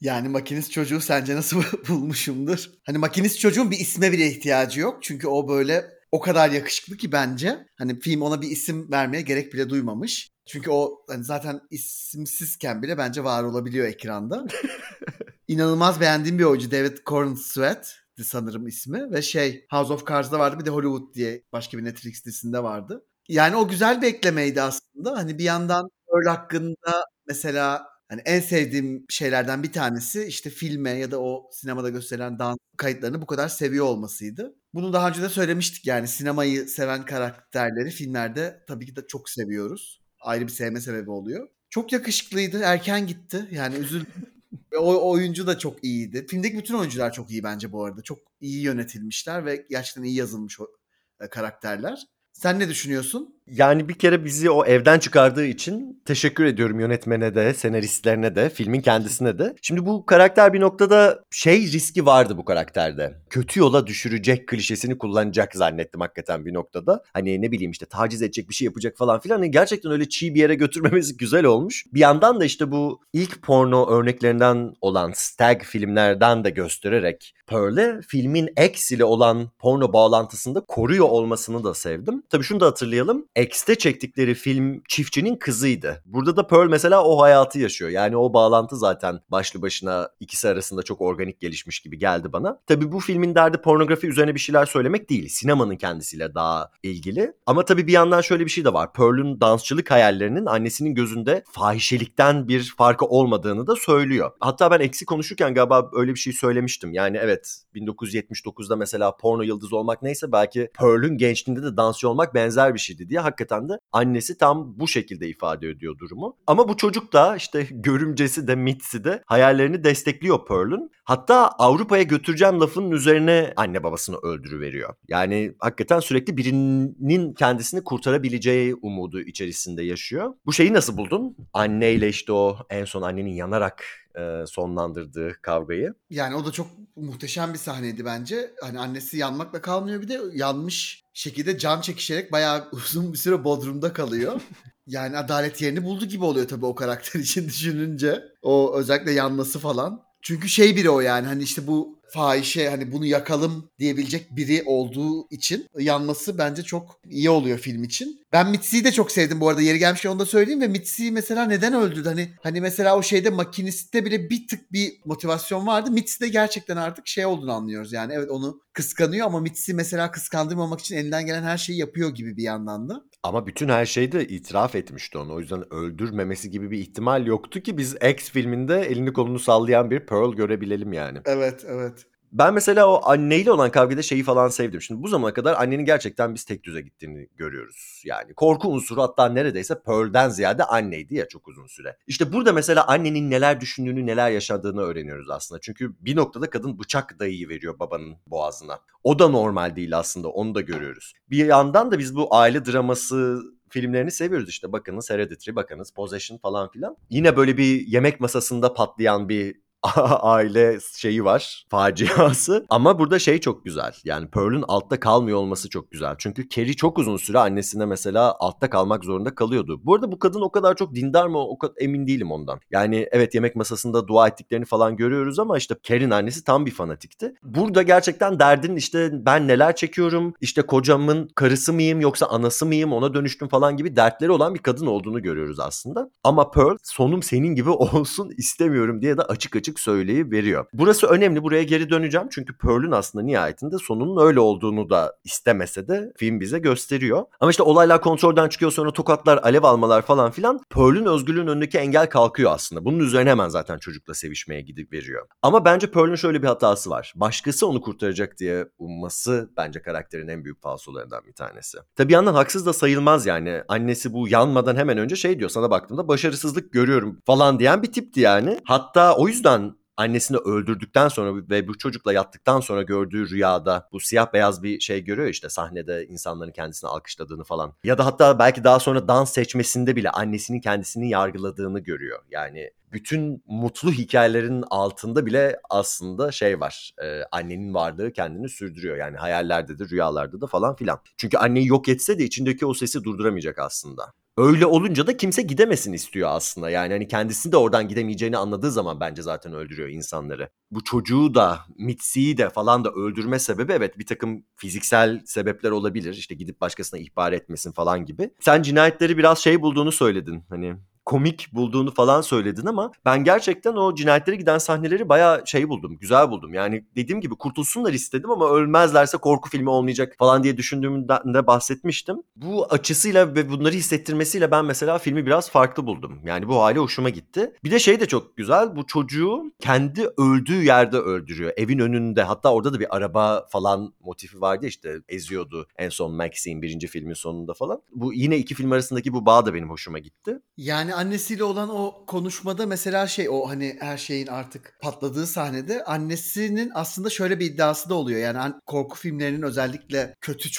Yani makinist çocuğu sence nasıl bulmuşumdur? Hani makinist çocuğun bir isme bile ihtiyacı yok. Çünkü o böyle o kadar yakışıklı ki bence. Hani film ona bir isim vermeye gerek bile duymamış. Çünkü o hani zaten isimsizken bile bence var olabiliyor ekranda. İnanılmaz beğendiğim bir oyuncu David Cornsweet sanırım ismi ve şey House of Cards'da vardı bir de Hollywood diye başka bir Netflix dizisinde vardı. Yani o güzel bir eklemeydi aslında. Hani bir yandan Earl hakkında mesela hani en sevdiğim şeylerden bir tanesi işte filme ya da o sinemada gösterilen dans kayıtlarını bu kadar seviyor olmasıydı. Bunu daha önce de söylemiştik yani sinemayı seven karakterleri filmlerde tabii ki de çok seviyoruz. Ayrı bir sevme sebebi oluyor. Çok yakışıklıydı. Erken gitti. Yani üzüldüm. Ve o oyuncu da çok iyiydi. Filmdeki bütün oyuncular çok iyi bence bu arada. Çok iyi yönetilmişler ve gerçekten iyi yazılmış o e, karakterler. Sen ne düşünüyorsun? Yani bir kere bizi o evden çıkardığı için teşekkür ediyorum yönetmene de, senaristlerine de, filmin kendisine de. Şimdi bu karakter bir noktada şey riski vardı bu karakterde. Kötü yola düşürecek klişesini kullanacak zannettim hakikaten bir noktada. Hani ne bileyim işte taciz edecek bir şey yapacak falan filan. Hani gerçekten öyle çiğ bir yere götürmemesi güzel olmuş. Bir yandan da işte bu ilk porno örneklerinden olan stag filmlerden de göstererek Pearl'e filmin X ile olan porno bağlantısında koruyor olmasını da sevdim. Tabii şunu da hatırlayalım. X'te çektikleri film çiftçinin kızıydı. Burada da Pearl mesela o hayatı yaşıyor. Yani o bağlantı zaten başlı başına ikisi arasında çok organik gelişmiş gibi geldi bana. Tabii bu filmin derdi pornografi üzerine bir şeyler söylemek değil. Sinemanın kendisiyle daha ilgili. Ama tabii bir yandan şöyle bir şey de var. Pearl'ün dansçılık hayallerinin annesinin gözünde fahişelikten bir farkı olmadığını da söylüyor. Hatta ben eksi konuşurken galiba öyle bir şey söylemiştim. Yani evet 1979'da mesela porno yıldızı olmak neyse belki Pearl'ün gençliğinde de dansçı olmak benzer bir şeydi diye hakikaten de annesi tam bu şekilde ifade ediyor durumu. Ama bu çocuk da işte görümcesi de Mitzi de hayallerini destekliyor Pearl'ün. Hatta Avrupa'ya götüreceğim lafının üzerine anne babasını öldürüveriyor. Yani hakikaten sürekli birinin kendisini kurtarabileceği umudu içerisinde yaşıyor. Bu şeyi nasıl buldun? Anneyle işte o en son annenin yanarak e, sonlandırdığı kavgayı. Yani o da çok muhteşem bir sahneydi bence. Hani annesi yanmakla kalmıyor bir de yanmış şekilde can çekişerek bayağı uzun bir süre Bodrum'da kalıyor. Yani adalet yerini buldu gibi oluyor tabii o karakter için düşününce. O özellikle yanması falan. Çünkü şey biri o yani hani işte bu fahişe hani bunu yakalım diyebilecek biri olduğu için yanması bence çok iyi oluyor film için. Ben Mitzi'yi de çok sevdim bu arada. Yeri gelmişken onu da söyleyeyim ve Mitzi mesela neden öldürdü? Hani hani mesela o şeyde makinistte bile bir tık bir motivasyon vardı. Mitzi'de gerçekten artık şey olduğunu anlıyoruz. Yani evet onu kıskanıyor ama Mitzi mesela kıskandırmamak için elinden gelen her şeyi yapıyor gibi bir yandan da. Ama bütün her şeyde itiraf etmişti onu. O yüzden öldürmemesi gibi bir ihtimal yoktu ki biz X filminde elini kolunu sallayan bir Pearl görebilelim yani. Evet evet. Ben mesela o anneyle olan kavgada şeyi falan sevdim. Şimdi bu zamana kadar annenin gerçekten biz tek düze gittiğini görüyoruz. Yani korku unsuru hatta neredeyse Pearl'den ziyade anneydi ya çok uzun süre. İşte burada mesela annenin neler düşündüğünü, neler yaşadığını öğreniyoruz aslında. Çünkü bir noktada kadın bıçak dayıyı veriyor babanın boğazına. O da normal değil aslında onu da görüyoruz. Bir yandan da biz bu aile draması filmlerini seviyoruz işte. Bakınız Hereditary, bakınız Possession falan filan. Yine böyle bir yemek masasında patlayan bir aile şeyi var faciası ama burada şey çok güzel yani Pearl'ün altta kalmıyor olması çok güzel çünkü Carrie çok uzun süre annesine mesela altta kalmak zorunda kalıyordu. Bu arada bu kadın o kadar çok dindar mı o kadar emin değilim ondan. Yani evet yemek masasında dua ettiklerini falan görüyoruz ama işte Carrie'nin annesi tam bir fanatikti. Burada gerçekten derdin işte ben neler çekiyorum işte kocamın karısı mıyım yoksa anası mıyım ona dönüştüm falan gibi dertleri olan bir kadın olduğunu görüyoruz aslında. Ama Pearl sonum senin gibi olsun istemiyorum diye de açık açık açık söyleyiveriyor. Burası önemli. Buraya geri döneceğim. Çünkü Pearl'ün aslında nihayetinde sonunun öyle olduğunu da istemese de film bize gösteriyor. Ama işte olaylar kontrolden çıkıyor sonra tokatlar, alev almalar falan filan. Pearl'ün özgürlüğün önündeki engel kalkıyor aslında. Bunun üzerine hemen zaten çocukla sevişmeye gidip veriyor. Ama bence Pearl'ün şöyle bir hatası var. Başkası onu kurtaracak diye umması bence karakterin en büyük falsolarından bir tanesi. Tabii yandan haksız da sayılmaz yani. Annesi bu yanmadan hemen önce şey diyor sana baktığımda başarısızlık görüyorum falan diyen bir tipti yani. Hatta o yüzden annesini öldürdükten sonra ve bu çocukla yattıktan sonra gördüğü rüyada bu siyah beyaz bir şey görüyor işte sahnede insanların kendisini alkışladığını falan. Ya da hatta belki daha sonra dans seçmesinde bile annesinin kendisini yargıladığını görüyor. Yani bütün mutlu hikayelerin altında bile aslında şey var. E, annenin varlığı kendini sürdürüyor. Yani hayallerde de rüyalarda da falan filan. Çünkü anneyi yok etse de içindeki o sesi durduramayacak aslında. Öyle olunca da kimse gidemesin istiyor aslında. Yani hani kendisi de oradan gidemeyeceğini anladığı zaman bence zaten öldürüyor insanları. Bu çocuğu da Mitsi'yi de falan da öldürme sebebi evet bir takım fiziksel sebepler olabilir. İşte gidip başkasına ihbar etmesin falan gibi. Sen cinayetleri biraz şey bulduğunu söyledin. Hani komik bulduğunu falan söyledin ama ben gerçekten o cinayetlere giden sahneleri bayağı şey buldum, güzel buldum. Yani dediğim gibi kurtulsunlar istedim ama ölmezlerse korku filmi olmayacak falan diye düşündüğümden de bahsetmiştim. Bu açısıyla ve bunları hissettirmesiyle ben mesela filmi biraz farklı buldum. Yani bu hali hoşuma gitti. Bir de şey de çok güzel. Bu çocuğu kendi öldüğü yerde öldürüyor. Evin önünde. Hatta orada da bir araba falan motifi vardı işte eziyordu en son Maxine birinci filmin sonunda falan. Bu yine iki film arasındaki bu bağ da benim hoşuma gitti. Yani annesiyle olan o konuşmada mesela şey o hani her şeyin artık patladığı sahnede annesinin aslında şöyle bir iddiası da oluyor. Yani korku filmlerinin özellikle kötü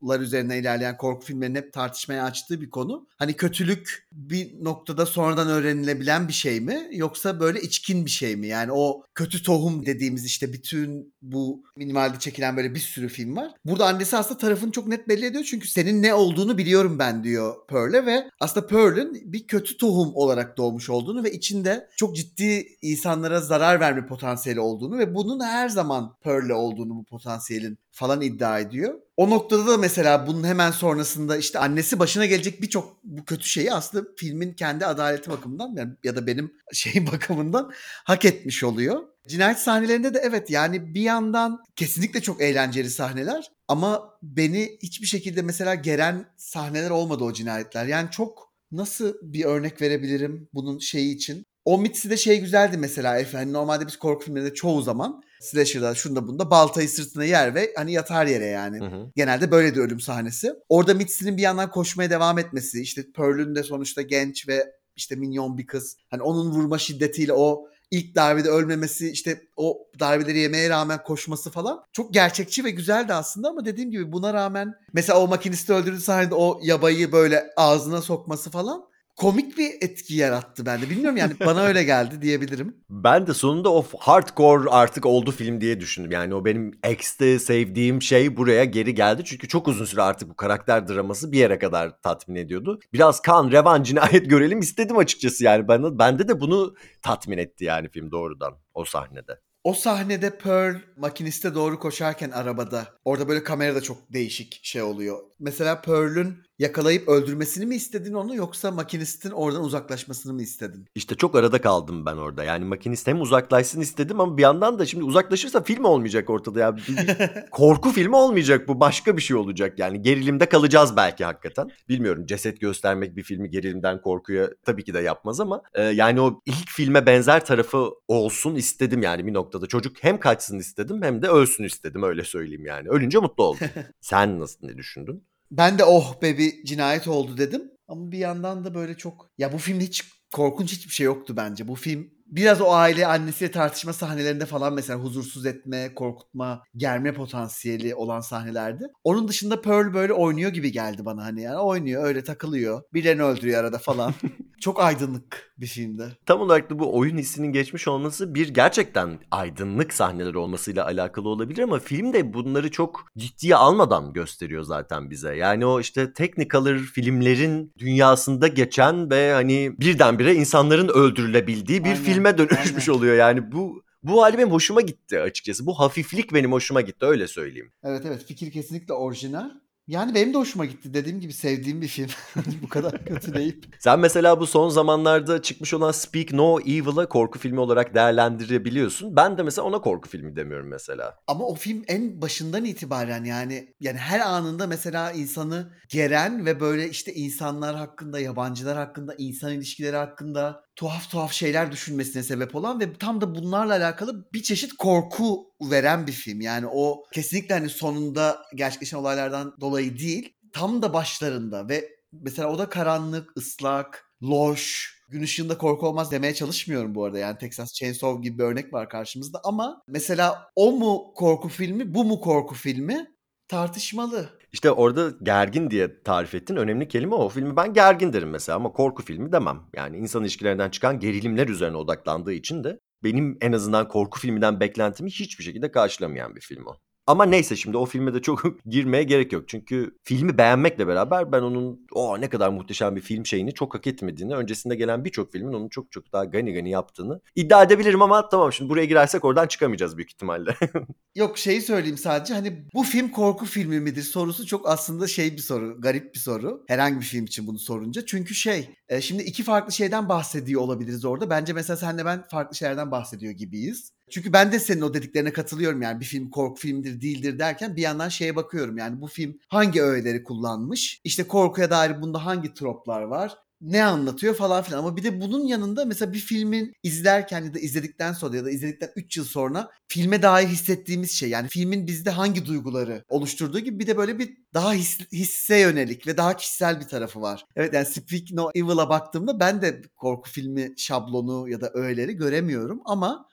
çocuklar üzerine ilerleyen korku filmlerinin hep tartışmaya açtığı bir konu. Hani kötülük bir noktada sonradan öğrenilebilen bir şey mi yoksa böyle içkin bir şey mi? Yani o kötü tohum dediğimiz işte bütün bu minimalde çekilen böyle bir sürü film var. Burada annesi aslında tarafını çok net belli ediyor çünkü senin ne olduğunu biliyorum ben diyor Pearl'e ve aslında Pearl'ün bir kötü tohum olarak doğmuş olduğunu ve içinde çok ciddi insanlara zarar verme potansiyeli olduğunu ve bunun her zaman Pearl'le olduğunu bu potansiyelin falan iddia ediyor. O noktada da mesela bunun hemen sonrasında işte annesi başına gelecek birçok bu kötü şeyi aslında filmin kendi adaleti bakımından yani ya da benim şey bakımından hak etmiş oluyor. Cinayet sahnelerinde de evet yani bir yandan kesinlikle çok eğlenceli sahneler ama beni hiçbir şekilde mesela geren sahneler olmadı o cinayetler. Yani çok nasıl bir örnek verebilirim bunun şeyi için? O Mitzi'de şey güzeldi mesela Efe. Hani normalde biz korku filmlerinde çoğu zaman slasher'da şunda bunda baltayı sırtına yer ve hani yatar yere yani. Hı hı. Genelde böyle de ölüm sahnesi. Orada Mitzi'nin bir yandan koşmaya devam etmesi işte Pearl'ün de sonuçta genç ve işte minyon bir kız. Hani onun vurma şiddetiyle o ilk darbede ölmemesi işte o darbeleri yemeye rağmen koşması falan çok gerçekçi ve güzeldi aslında ama dediğim gibi buna rağmen mesela o makinisti öldürdüğü sahnede o yabayı böyle ağzına sokması falan komik bir etki yarattı bende. Bilmiyorum yani bana öyle geldi diyebilirim. Ben de sonunda o hardcore artık oldu film diye düşündüm. Yani o benim X'te sevdiğim şey buraya geri geldi. Çünkü çok uzun süre artık bu karakter draması bir yere kadar tatmin ediyordu. Biraz kan, revan, cinayet görelim istedim açıkçası yani. Ben, bende de bunu tatmin etti yani film doğrudan o sahnede. O sahnede Pearl makiniste doğru koşarken arabada orada böyle kamerada çok değişik şey oluyor. Mesela Pearl'ün yakalayıp öldürmesini mi istedin onu yoksa makinistin oradan uzaklaşmasını mı istedin? İşte çok arada kaldım ben orada. Yani makinist hem uzaklaşsın istedim ama bir yandan da şimdi uzaklaşırsa film olmayacak ortada ya. korku filmi olmayacak bu. Başka bir şey olacak yani. Gerilimde kalacağız belki hakikaten. Bilmiyorum ceset göstermek bir filmi gerilimden korkuya tabii ki de yapmaz ama e, yani o ilk filme benzer tarafı olsun istedim yani bir noktada. Çocuk hem kaçsın istedim hem de ölsün istedim öyle söyleyeyim yani. Ölünce mutlu oldum. Sen nasıl ne düşündün? Ben de oh be bir cinayet oldu dedim. Ama bir yandan da böyle çok ya bu filmde hiç korkunç hiçbir şey yoktu bence. Bu film Biraz o aile annesiyle tartışma sahnelerinde falan mesela huzursuz etme, korkutma, germe potansiyeli olan sahnelerdi. Onun dışında Pearl böyle oynuyor gibi geldi bana hani yani oynuyor öyle takılıyor. Birilerini öldürüyor arada falan. Çok aydınlık bir filmdi. Tam olarak da bu oyun hissinin geçmiş olması bir gerçekten aydınlık sahneler olmasıyla alakalı olabilir ama film de bunları çok ciddiye almadan gösteriyor zaten bize. Yani o işte Technicolor filmlerin dünyasında geçen ve hani birdenbire insanların öldürülebildiği bir Aynen, filme dönüşmüş aynen. oluyor. Yani bu bu hali benim hoşuma gitti açıkçası. Bu hafiflik benim hoşuma gitti öyle söyleyeyim. Evet evet fikir kesinlikle orijinal. Yani benim de hoşuma gitti. Dediğim gibi sevdiğim bir film. Bu kadar kötü değil. Sen mesela bu son zamanlarda çıkmış olan Speak No Evil'ı korku filmi olarak değerlendirebiliyorsun. Ben de mesela ona korku filmi demiyorum mesela. Ama o film en başından itibaren yani yani her anında mesela insanı geren ve böyle işte insanlar hakkında, yabancılar hakkında, insan ilişkileri hakkında tuhaf tuhaf şeyler düşünmesine sebep olan ve tam da bunlarla alakalı bir çeşit korku veren bir film. Yani o kesinlikle hani sonunda gerçekleşen olaylardan dolayı değil, tam da başlarında ve mesela o da karanlık, ıslak, loş, gün ışığında korku olmaz demeye çalışmıyorum bu arada. Yani Texas Chainsaw gibi bir örnek var karşımızda ama mesela o mu korku filmi, bu mu korku filmi tartışmalı. İşte orada gergin diye tarif ettin. Önemli kelime o. O filmi ben gergin derim mesela ama korku filmi demem. Yani insan ilişkilerinden çıkan gerilimler üzerine odaklandığı için de benim en azından korku filminden beklentimi hiçbir şekilde karşılamayan bir film o. Ama neyse şimdi o filme de çok girmeye gerek yok. Çünkü filmi beğenmekle beraber ben onun o ne kadar muhteşem bir film şeyini çok hak etmediğini, öncesinde gelen birçok filmin onu çok çok daha gani gani yaptığını iddia edebilirim ama tamam şimdi buraya girersek oradan çıkamayacağız büyük ihtimalle. Yok şeyi söyleyeyim sadece hani bu film korku filmi midir sorusu çok aslında şey bir soru, garip bir soru. Herhangi bir film için bunu sorunca. Çünkü şey e, şimdi iki farklı şeyden bahsediyor olabiliriz orada. Bence mesela senle ben farklı şeylerden bahsediyor gibiyiz. Çünkü ben de senin o dediklerine katılıyorum yani bir film korku filmidir değildir derken bir yandan şeye bakıyorum yani bu film hangi öğeleri kullanmış? İşte korkuya dair bunda hangi troplar var? ne anlatıyor falan filan. Ama bir de bunun yanında mesela bir filmin izlerken ya da izledikten sonra ya da izledikten 3 yıl sonra filme dair hissettiğimiz şey. Yani filmin bizde hangi duyguları oluşturduğu gibi bir de böyle bir daha his, hisse yönelik ve daha kişisel bir tarafı var. Evet yani Speak No Evil'a baktığımda ben de korku filmi şablonu ya da öğeleri göremiyorum ama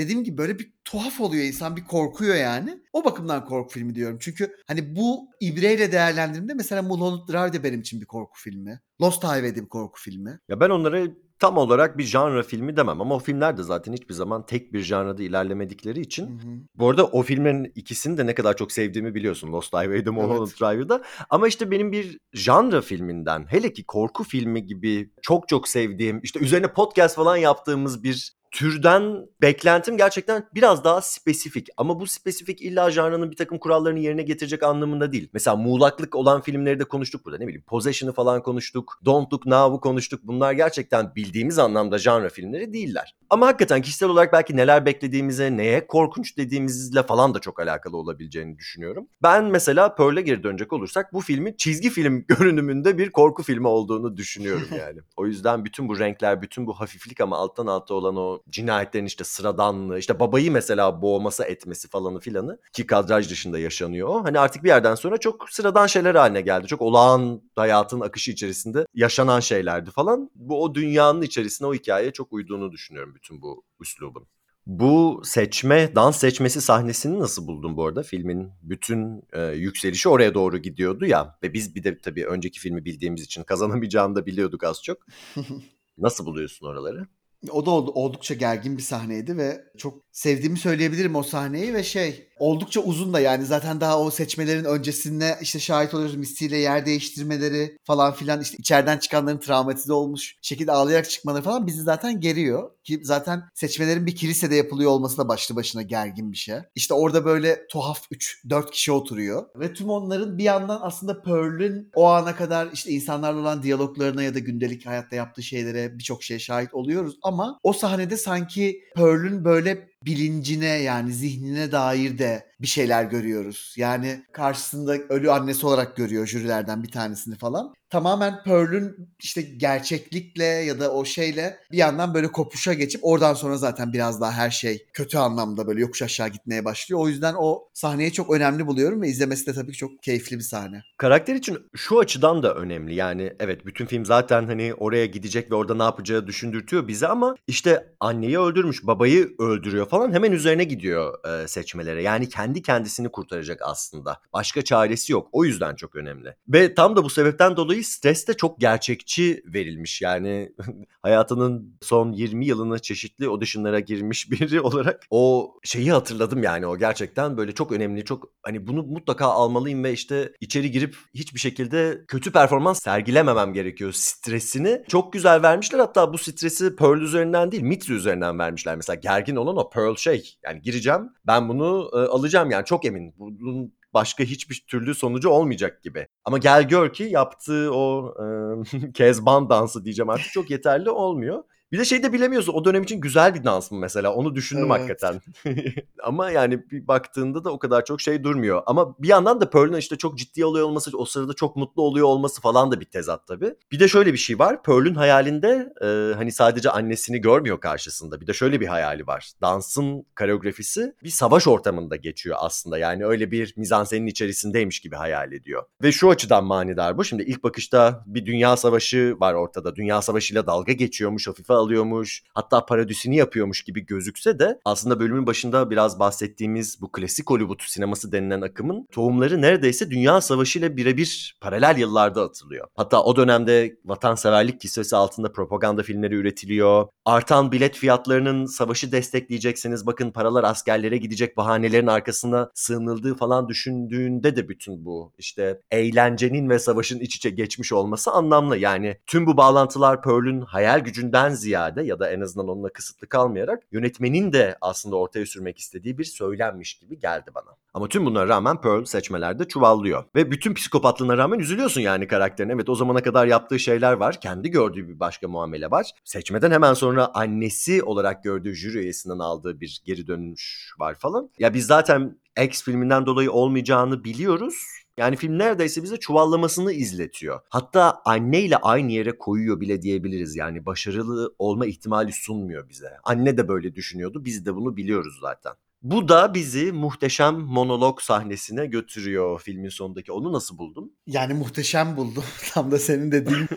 dediğim gibi böyle bir tuhaf oluyor insan bir korkuyor yani. O bakımdan korku filmi diyorum. Çünkü hani bu ibreyle değerlendirdiğimde mesela Mulholland Drive de benim için bir korku filmi. Lost Highway'de bir korku filmi. Ya ben onlara tam olarak bir janra filmi demem ama o filmler de zaten hiçbir zaman tek bir janrada ilerlemedikleri için. Hı hı. Bu arada o filmlerin ikisini de ne kadar çok sevdiğimi biliyorsun. Lost Highway'de, Mulholland Evet. Drive'da. Ama işte benim bir janra filminden hele ki korku filmi gibi çok çok sevdiğim işte üzerine podcast falan yaptığımız bir türden beklentim gerçekten biraz daha spesifik. Ama bu spesifik illa janrının bir takım kurallarını yerine getirecek anlamında değil. Mesela muğlaklık olan filmleri de konuştuk burada. Ne bileyim Possession'ı falan konuştuk. Don't Look Now'u konuştuk. Bunlar gerçekten bildiğimiz anlamda janra filmleri değiller. Ama hakikaten kişisel olarak belki neler beklediğimize, neye korkunç dediğimizle falan da çok alakalı olabileceğini düşünüyorum. Ben mesela Pearl'e geri dönecek olursak bu filmin çizgi film görünümünde bir korku filmi olduğunu düşünüyorum yani. o yüzden bütün bu renkler, bütün bu hafiflik ama alttan alta olan o cinayetlerin işte sıradanlığı, işte babayı mesela boğması etmesi falanı filanı ki kadraj dışında yaşanıyor o. Hani artık bir yerden sonra çok sıradan şeyler haline geldi. Çok olağan hayatın akışı içerisinde yaşanan şeylerdi falan. Bu o dünyanın içerisine o hikayeye çok uyduğunu düşünüyorum bütün bu üslubun. Bu seçme, dans seçmesi sahnesini nasıl buldun bu arada? Filmin bütün e, yükselişi oraya doğru gidiyordu ya. Ve biz bir de tabii önceki filmi bildiğimiz için kazanamayacağını da biliyorduk az çok. Nasıl buluyorsun oraları? O da oldu, oldukça gergin bir sahneydi ve çok sevdiğimi söyleyebilirim o sahneyi ve şey oldukça uzun da yani zaten daha o seçmelerin öncesinde işte şahit oluyoruz Misty ile yer değiştirmeleri falan filan işte içeriden çıkanların travmatize olmuş şekilde ağlayarak çıkmaları falan bizi zaten geriyor ki zaten seçmelerin bir kilisede yapılıyor olması da başlı başına gergin bir şey. İşte orada böyle tuhaf 3-4 kişi oturuyor ve tüm onların bir yandan aslında Pearl'ün o ana kadar işte insanlarla olan diyaloglarına ya da gündelik hayatta yaptığı şeylere birçok şeye şahit oluyoruz ama o sahnede sanki Pearl'ün böyle bilincine yani zihnine dair de bir şeyler görüyoruz. Yani karşısında ölü annesi olarak görüyor jürilerden bir tanesini falan. tamamen Pearl'ün işte gerçeklikle ya da o şeyle bir yandan böyle kopuşa geçip oradan sonra zaten biraz daha her şey kötü anlamda böyle yokuş aşağı gitmeye başlıyor. O yüzden o sahneyi çok önemli buluyorum ve izlemesi de tabii ki çok keyifli bir sahne. Karakter için şu açıdan da önemli. Yani evet bütün film zaten hani oraya gidecek ve orada ne yapacağı düşündürtüyor bize ama işte anneyi öldürmüş, babayı öldürüyor falan hemen üzerine gidiyor e, seçmelere. Yani kendi kendisini kurtaracak aslında. Başka çaresi yok. O yüzden çok önemli. Ve tam da bu sebepten dolayı stres de çok gerçekçi verilmiş. Yani hayatının son 20 yılını çeşitli auditionlara girmiş biri olarak o şeyi hatırladım yani o gerçekten böyle çok önemli çok hani bunu mutlaka almalıyım ve işte içeri girip hiçbir şekilde kötü performans sergilememem gerekiyor stresini çok güzel vermişler hatta bu stresi Pearl üzerinden değil Mitri üzerinden vermişler mesela gergin olan o Pearl şey yani gireceğim ben bunu e, alacağım yani çok emin bunun başka hiçbir türlü sonucu olmayacak gibi. Ama gel gör ki yaptığı o e, Kezban dansı diyeceğim artık çok yeterli olmuyor. Bir de şey de bilemiyorsun o dönem için güzel bir dans mı mesela onu düşündüm Evet. hakikaten. Ama yani bir baktığında da o kadar çok şey durmuyor. Ama bir yandan da Pearl'ün işte çok ciddi oluyor olması, o sırada çok mutlu oluyor olması falan da bir tezat tabii. Bir de şöyle bir şey var. Pearl'ün hayalinde e, hani sadece annesini görmüyor karşısında. Bir de şöyle bir hayali var. Dansın koreografisi bir savaş ortamında geçiyor aslında. Yani öyle bir mizansenin içerisindeymiş gibi hayal ediyor. Ve şu açıdan manidar bu. Şimdi ilk bakışta bir dünya savaşı var ortada. Dünya savaşıyla dalga geçiyormuş, hafife alıyormuş. Hatta parodisini yapıyormuş gibi gözükse de aslında bölümün başında biraz bahsettiğimiz bu klasik Hollywood sineması denilen akımın tohumları neredeyse Dünya Savaşı ile birebir paralel yıllarda atılıyor. Hatta o dönemde vatanseverlik kisvesi altında propaganda filmleri üretiliyor. Artan bilet fiyatlarının savaşı destekleyeceksiniz bakın paralar askerlere gidecek bahanelerin arkasına sığınıldığı falan düşündüğünde de bütün bu işte eğlencenin ve savaşın iç içe geçmiş olması anlamlı. Yani tüm bu bağlantılar Pearl'ün hayal gücünden ziyade ya da en azından onunla kısıtlı kalmayarak yönetmenin de aslında ortaya sürmek istediği bir söylenmiş gibi geldi bana. Ama tüm bunlara rağmen Pearl seçmelerde çuvallıyor. Ve bütün psikopatlığına rağmen üzülüyorsun yani karakterine. Evet o zamana kadar yaptığı şeyler var. Kendi gördüğü bir başka muamele var. Seçmeden hemen sonra annesi olarak gördüğü jüri üyesinden aldığı bir geri dönüş var falan. Ya biz zaten X filminden dolayı olmayacağını biliyoruz. Yani film neredeyse bize çuvallamasını izletiyor. Hatta anneyle aynı yere koyuyor bile diyebiliriz. Yani başarılı olma ihtimali sunmuyor bize. Anne de böyle düşünüyordu. Biz de bunu biliyoruz zaten. Bu da bizi muhteşem monolog sahnesine götürüyor filmin sonundaki. Onu nasıl buldun? Yani muhteşem buldum. Tam da senin dediğin.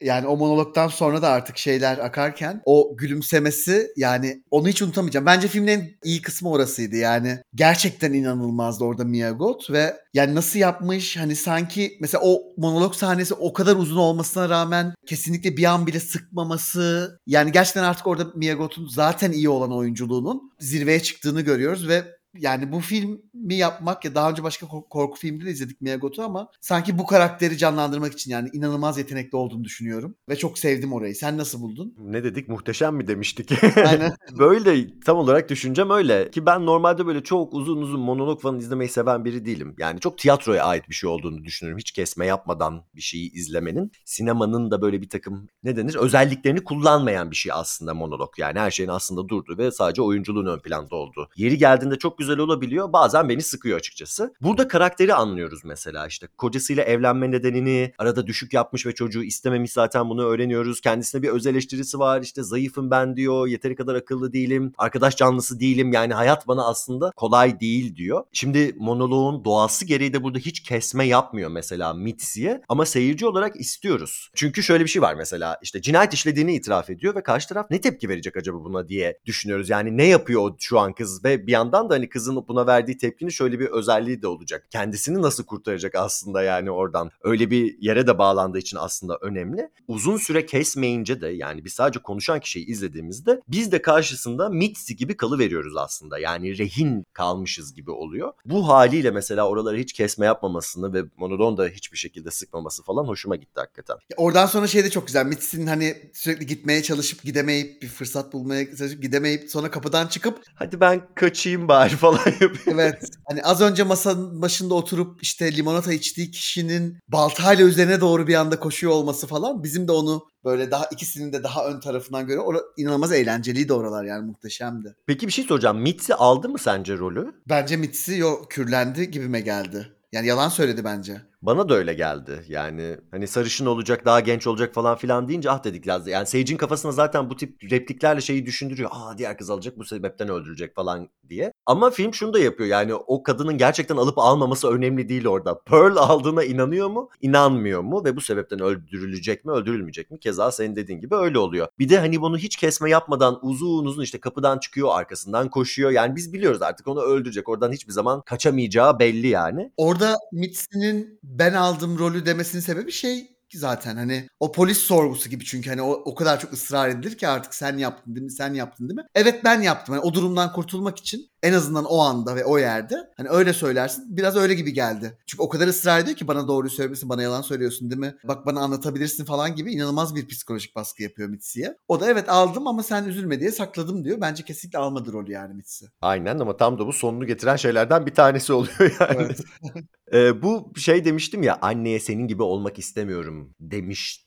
Yani o monologdan sonra da artık şeyler akarken o gülümsemesi yani onu hiç unutamayacağım. Bence filmin en iyi kısmı orasıydı yani. Gerçekten inanılmazdı orada Mia Goth ve yani nasıl yapmış? Hani sanki mesela o monolog sahnesi o kadar uzun olmasına rağmen kesinlikle bir an bile sıkmaması yani gerçekten artık orada Mia Goth'un zaten iyi olan oyunculuğunun zirveye çıktığını görüyoruz ve yani bu filmi yapmak ya daha önce başka ko- korku filmleri de izledik Mia Goth'u ama sanki bu karakteri canlandırmak için yani inanılmaz yetenekli olduğunu düşünüyorum. Ve çok sevdim orayı. Sen nasıl buldun? Ne dedik? Muhteşem mi demiştik? Aynen. böyle tam olarak düşüncem öyle. Ki ben normalde böyle çok uzun uzun monolog falan izlemeyi seven biri değilim. Yani çok tiyatroya ait bir şey olduğunu düşünüyorum. Hiç kesme yapmadan bir şeyi izlemenin. Sinemanın da böyle bir takım ne denir özelliklerini kullanmayan bir şey aslında monolog. Yani her şeyin aslında durduğu ve sadece oyunculuğun ön planda olduğu. Yeri geldiğinde çok güzel olabiliyor. Bazen beni sıkıyor açıkçası. Burada karakteri anlıyoruz mesela işte. Kocasıyla evlenme nedenini arada düşük yapmış ve çocuğu istememiş zaten bunu öğreniyoruz. Kendisine bir öz eleştirisi var. İşte zayıfım ben diyor. Yeteri kadar akıllı değilim. Arkadaş canlısı değilim. Yani hayat bana aslında kolay değil diyor. Şimdi monoloğun doğası gereği de burada hiç kesme yapmıyor mesela Mitzi'ye. Ama seyirci olarak istiyoruz. Çünkü şöyle bir şey var mesela işte cinayet işlediğini itiraf ediyor ve karşı taraf ne tepki verecek acaba buna diye düşünüyoruz. Yani ne yapıyor şu an kız ve bir yandan da hani kızın buna verdiği tepkinin şöyle bir özelliği de olacak. Kendisini nasıl kurtaracak aslında yani oradan. Öyle bir yere de bağlandığı için aslında önemli. Uzun süre kesmeyince de yani biz sadece konuşan kişiyi izlediğimizde biz de karşısında Mitzi gibi kalıveriyoruz aslında. Yani rehin kalmışız gibi oluyor. Bu haliyle mesela oraları hiç kesme yapmamasını ve monoton da hiçbir şekilde sıkmaması falan hoşuma gitti hakikaten. Ya Oradan sonra şey de çok güzel. Mitzi'nin hani sürekli gitmeye çalışıp gidemeyip bir fırsat bulmaya çalışıp gidemeyip sonra kapıdan çıkıp Hadi ben kaçayım bari falan yapıyor. evet hani az önce masanın başında oturup işte limonata içtiği kişinin baltayla üzerine doğru bir anda koşuyor olması falan bizim de onu böyle daha ikisinin de daha ön tarafından göre ora, inanılmaz eğlenceliydi oralar yani muhteşemdi. Peki bir şey soracağım. Mitzi aldı mı sence rolü? Bence Mitzi yo kürlendi gibime geldi. Yani yalan söyledi bence. Bana da öyle geldi. Yani hani sarışın olacak, daha genç olacak falan filan deyince ah dedik lazım. Yani seyircinin kafasına zaten bu tip repliklerle şeyi düşündürüyor. Aa diğer kız alacak bu sebepten öldürecek falan diye. Ama film şunu da yapıyor. Yani o kadının gerçekten alıp almaması önemli değil orada. Pearl aldığına inanıyor mu? İnanmıyor mu? Ve bu sebepten öldürülecek mi? Öldürülmeyecek mi? Keza senin dediğin gibi öyle oluyor. Bir de hani bunu hiç kesme yapmadan uzun uzun işte kapıdan çıkıyor, arkasından koşuyor. Yani biz biliyoruz artık onu öldürecek. Oradan hiçbir zaman kaçamayacağı belli yani. Orada Mitzi'nin ben aldım rolü demesinin sebebi şey zaten hani o polis sorgusu gibi çünkü hani o, o kadar çok ısrar edilir ki artık sen yaptın değil mi sen yaptın değil mi? Evet ben yaptım. Yani o durumdan kurtulmak için en azından o anda ve o yerde hani öyle söylersin. Biraz öyle gibi geldi. Çünkü o kadar ısrar ediyor ki bana doğruyu söylemesin, bana yalan söylüyorsun değil mi? Bak bana anlatabilirsin falan gibi inanılmaz bir psikolojik baskı yapıyor Mitzi'ye. O da evet aldım ama sen üzülme diye sakladım diyor. Bence kesinlikle almadı rolü yani Mitzi. Aynen ama tam da bu sonunu getiren şeylerden bir tanesi oluyor yani. Evet. Ee, bu şey demiştim ya anneye senin gibi olmak istemiyorum demişti.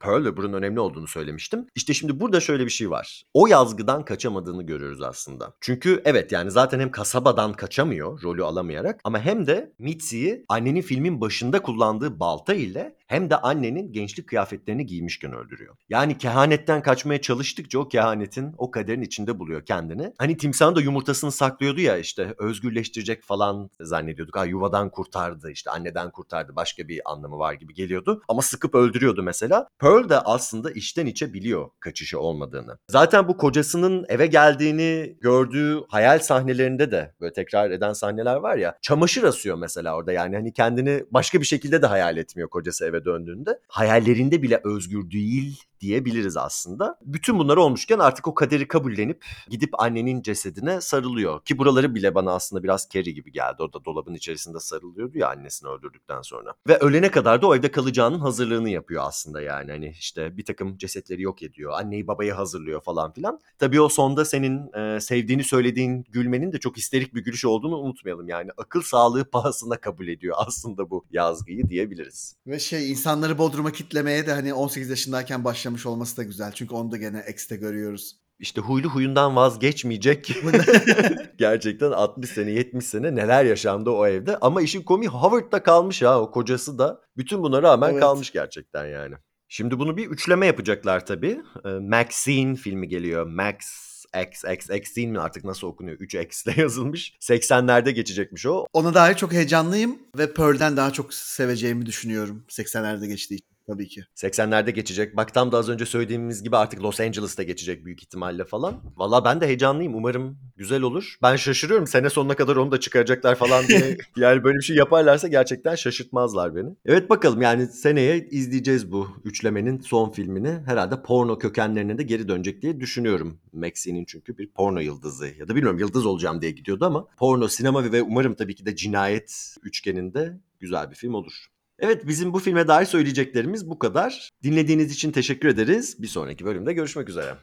Pearl ve bunun önemli olduğunu söylemiştim. İşte şimdi burada şöyle bir şey var. O yazgıdan kaçamadığını görüyoruz aslında. Çünkü evet yani zaten hem kasabadan kaçamıyor rolü alamayarak ama hem de Mitzi'yi annenin filmin başında kullandığı balta ile hem de annenin gençlik kıyafetlerini giymişken öldürüyor. Yani kehanetten kaçmaya çalıştıkça o kehanetin o kaderin içinde buluyor kendini. Hani timsahın da yumurtasını saklıyordu ya işte özgürleştirecek falan zannediyorduk. Ha yuvadan kurtardı işte anneden kurtardı başka bir anlamı var gibi geliyordu. Ama sıkıp öldürüyordu mesela. Pearl de aslında içten içe biliyor kaçışı olmadığını. Zaten bu kocasının eve geldiğini gördüğü hayal sahnelerinde de böyle tekrar eden sahneler var ya. Çamaşır asıyor mesela orada yani hani kendini başka bir şekilde de hayal etmiyor kocası eve döndüğünde. Hayallerinde bile özgür değil diyebiliriz aslında. Bütün bunlar olmuşken artık o kaderi kabullenip gidip annenin cesedine sarılıyor. Ki buraları bile bana aslında biraz Carrie gibi geldi. O da dolabın içerisinde sarılıyordu ya annesini öldürdükten sonra. Ve ölene kadar da o evde kalacağının hazırlığını yapıyor aslında yani. Hani işte bir takım cesetleri yok ediyor. Anneyi babayı hazırlıyor falan filan. Tabii o sonda senin e, sevdiğini söylediğin gülmenin de çok histerik bir gülüş olduğunu unutmayalım. Yani akıl sağlığı pahasına kabul ediyor aslında bu yazgıyı diyebiliriz. Ve şey insanları Bodrum'a kitlemeye de hani 18 yaşındayken başlamış olması da güzel. Çünkü onu da gene X'te görüyoruz. İşte huylu huyundan vazgeçmeyecek. Gerçekten 60 sene 70 sene neler yaşandı o evde. Ama işin komiği Howard'da kalmış ha o kocası da. Bütün buna rağmen Evet. kalmış gerçekten yani. Şimdi bunu bir üçleme yapacaklar tabii. Ee, Maxine filmi geliyor. Max X, X, Xine mi artık nasıl okunuyor? 3X ile yazılmış. 80'lerde geçecekmiş o. Ona dair çok heyecanlıyım ve Pearl'den daha çok seveceğimi düşünüyorum 80'lerde geçtiği için tabii ki. 80'lerde geçecek. Bak tam da az önce söylediğimiz gibi artık Los Angeles'ta geçecek büyük ihtimalle falan. Valla ben de heyecanlıyım. Umarım güzel olur. Ben şaşırıyorum. Sene sonuna kadar onu da çıkaracaklar falan diye. yani böyle bir şey yaparlarsa gerçekten şaşırtmazlar beni. Evet bakalım yani seneye izleyeceğiz bu üçlemenin son filmini. Herhalde porno kökenlerine de geri dönecek diye düşünüyorum. Maxine'in çünkü bir porno yıldızı. Ya da bilmiyorum yıldız olacağım diye gidiyordu ama porno, sinema ve umarım tabii ki de cinayet üçgeninde güzel bir film olur. Evet bizim bu filme dair söyleyeceklerimiz bu kadar. Dinlediğiniz için teşekkür ederiz. Bir sonraki bölümde görüşmek üzere.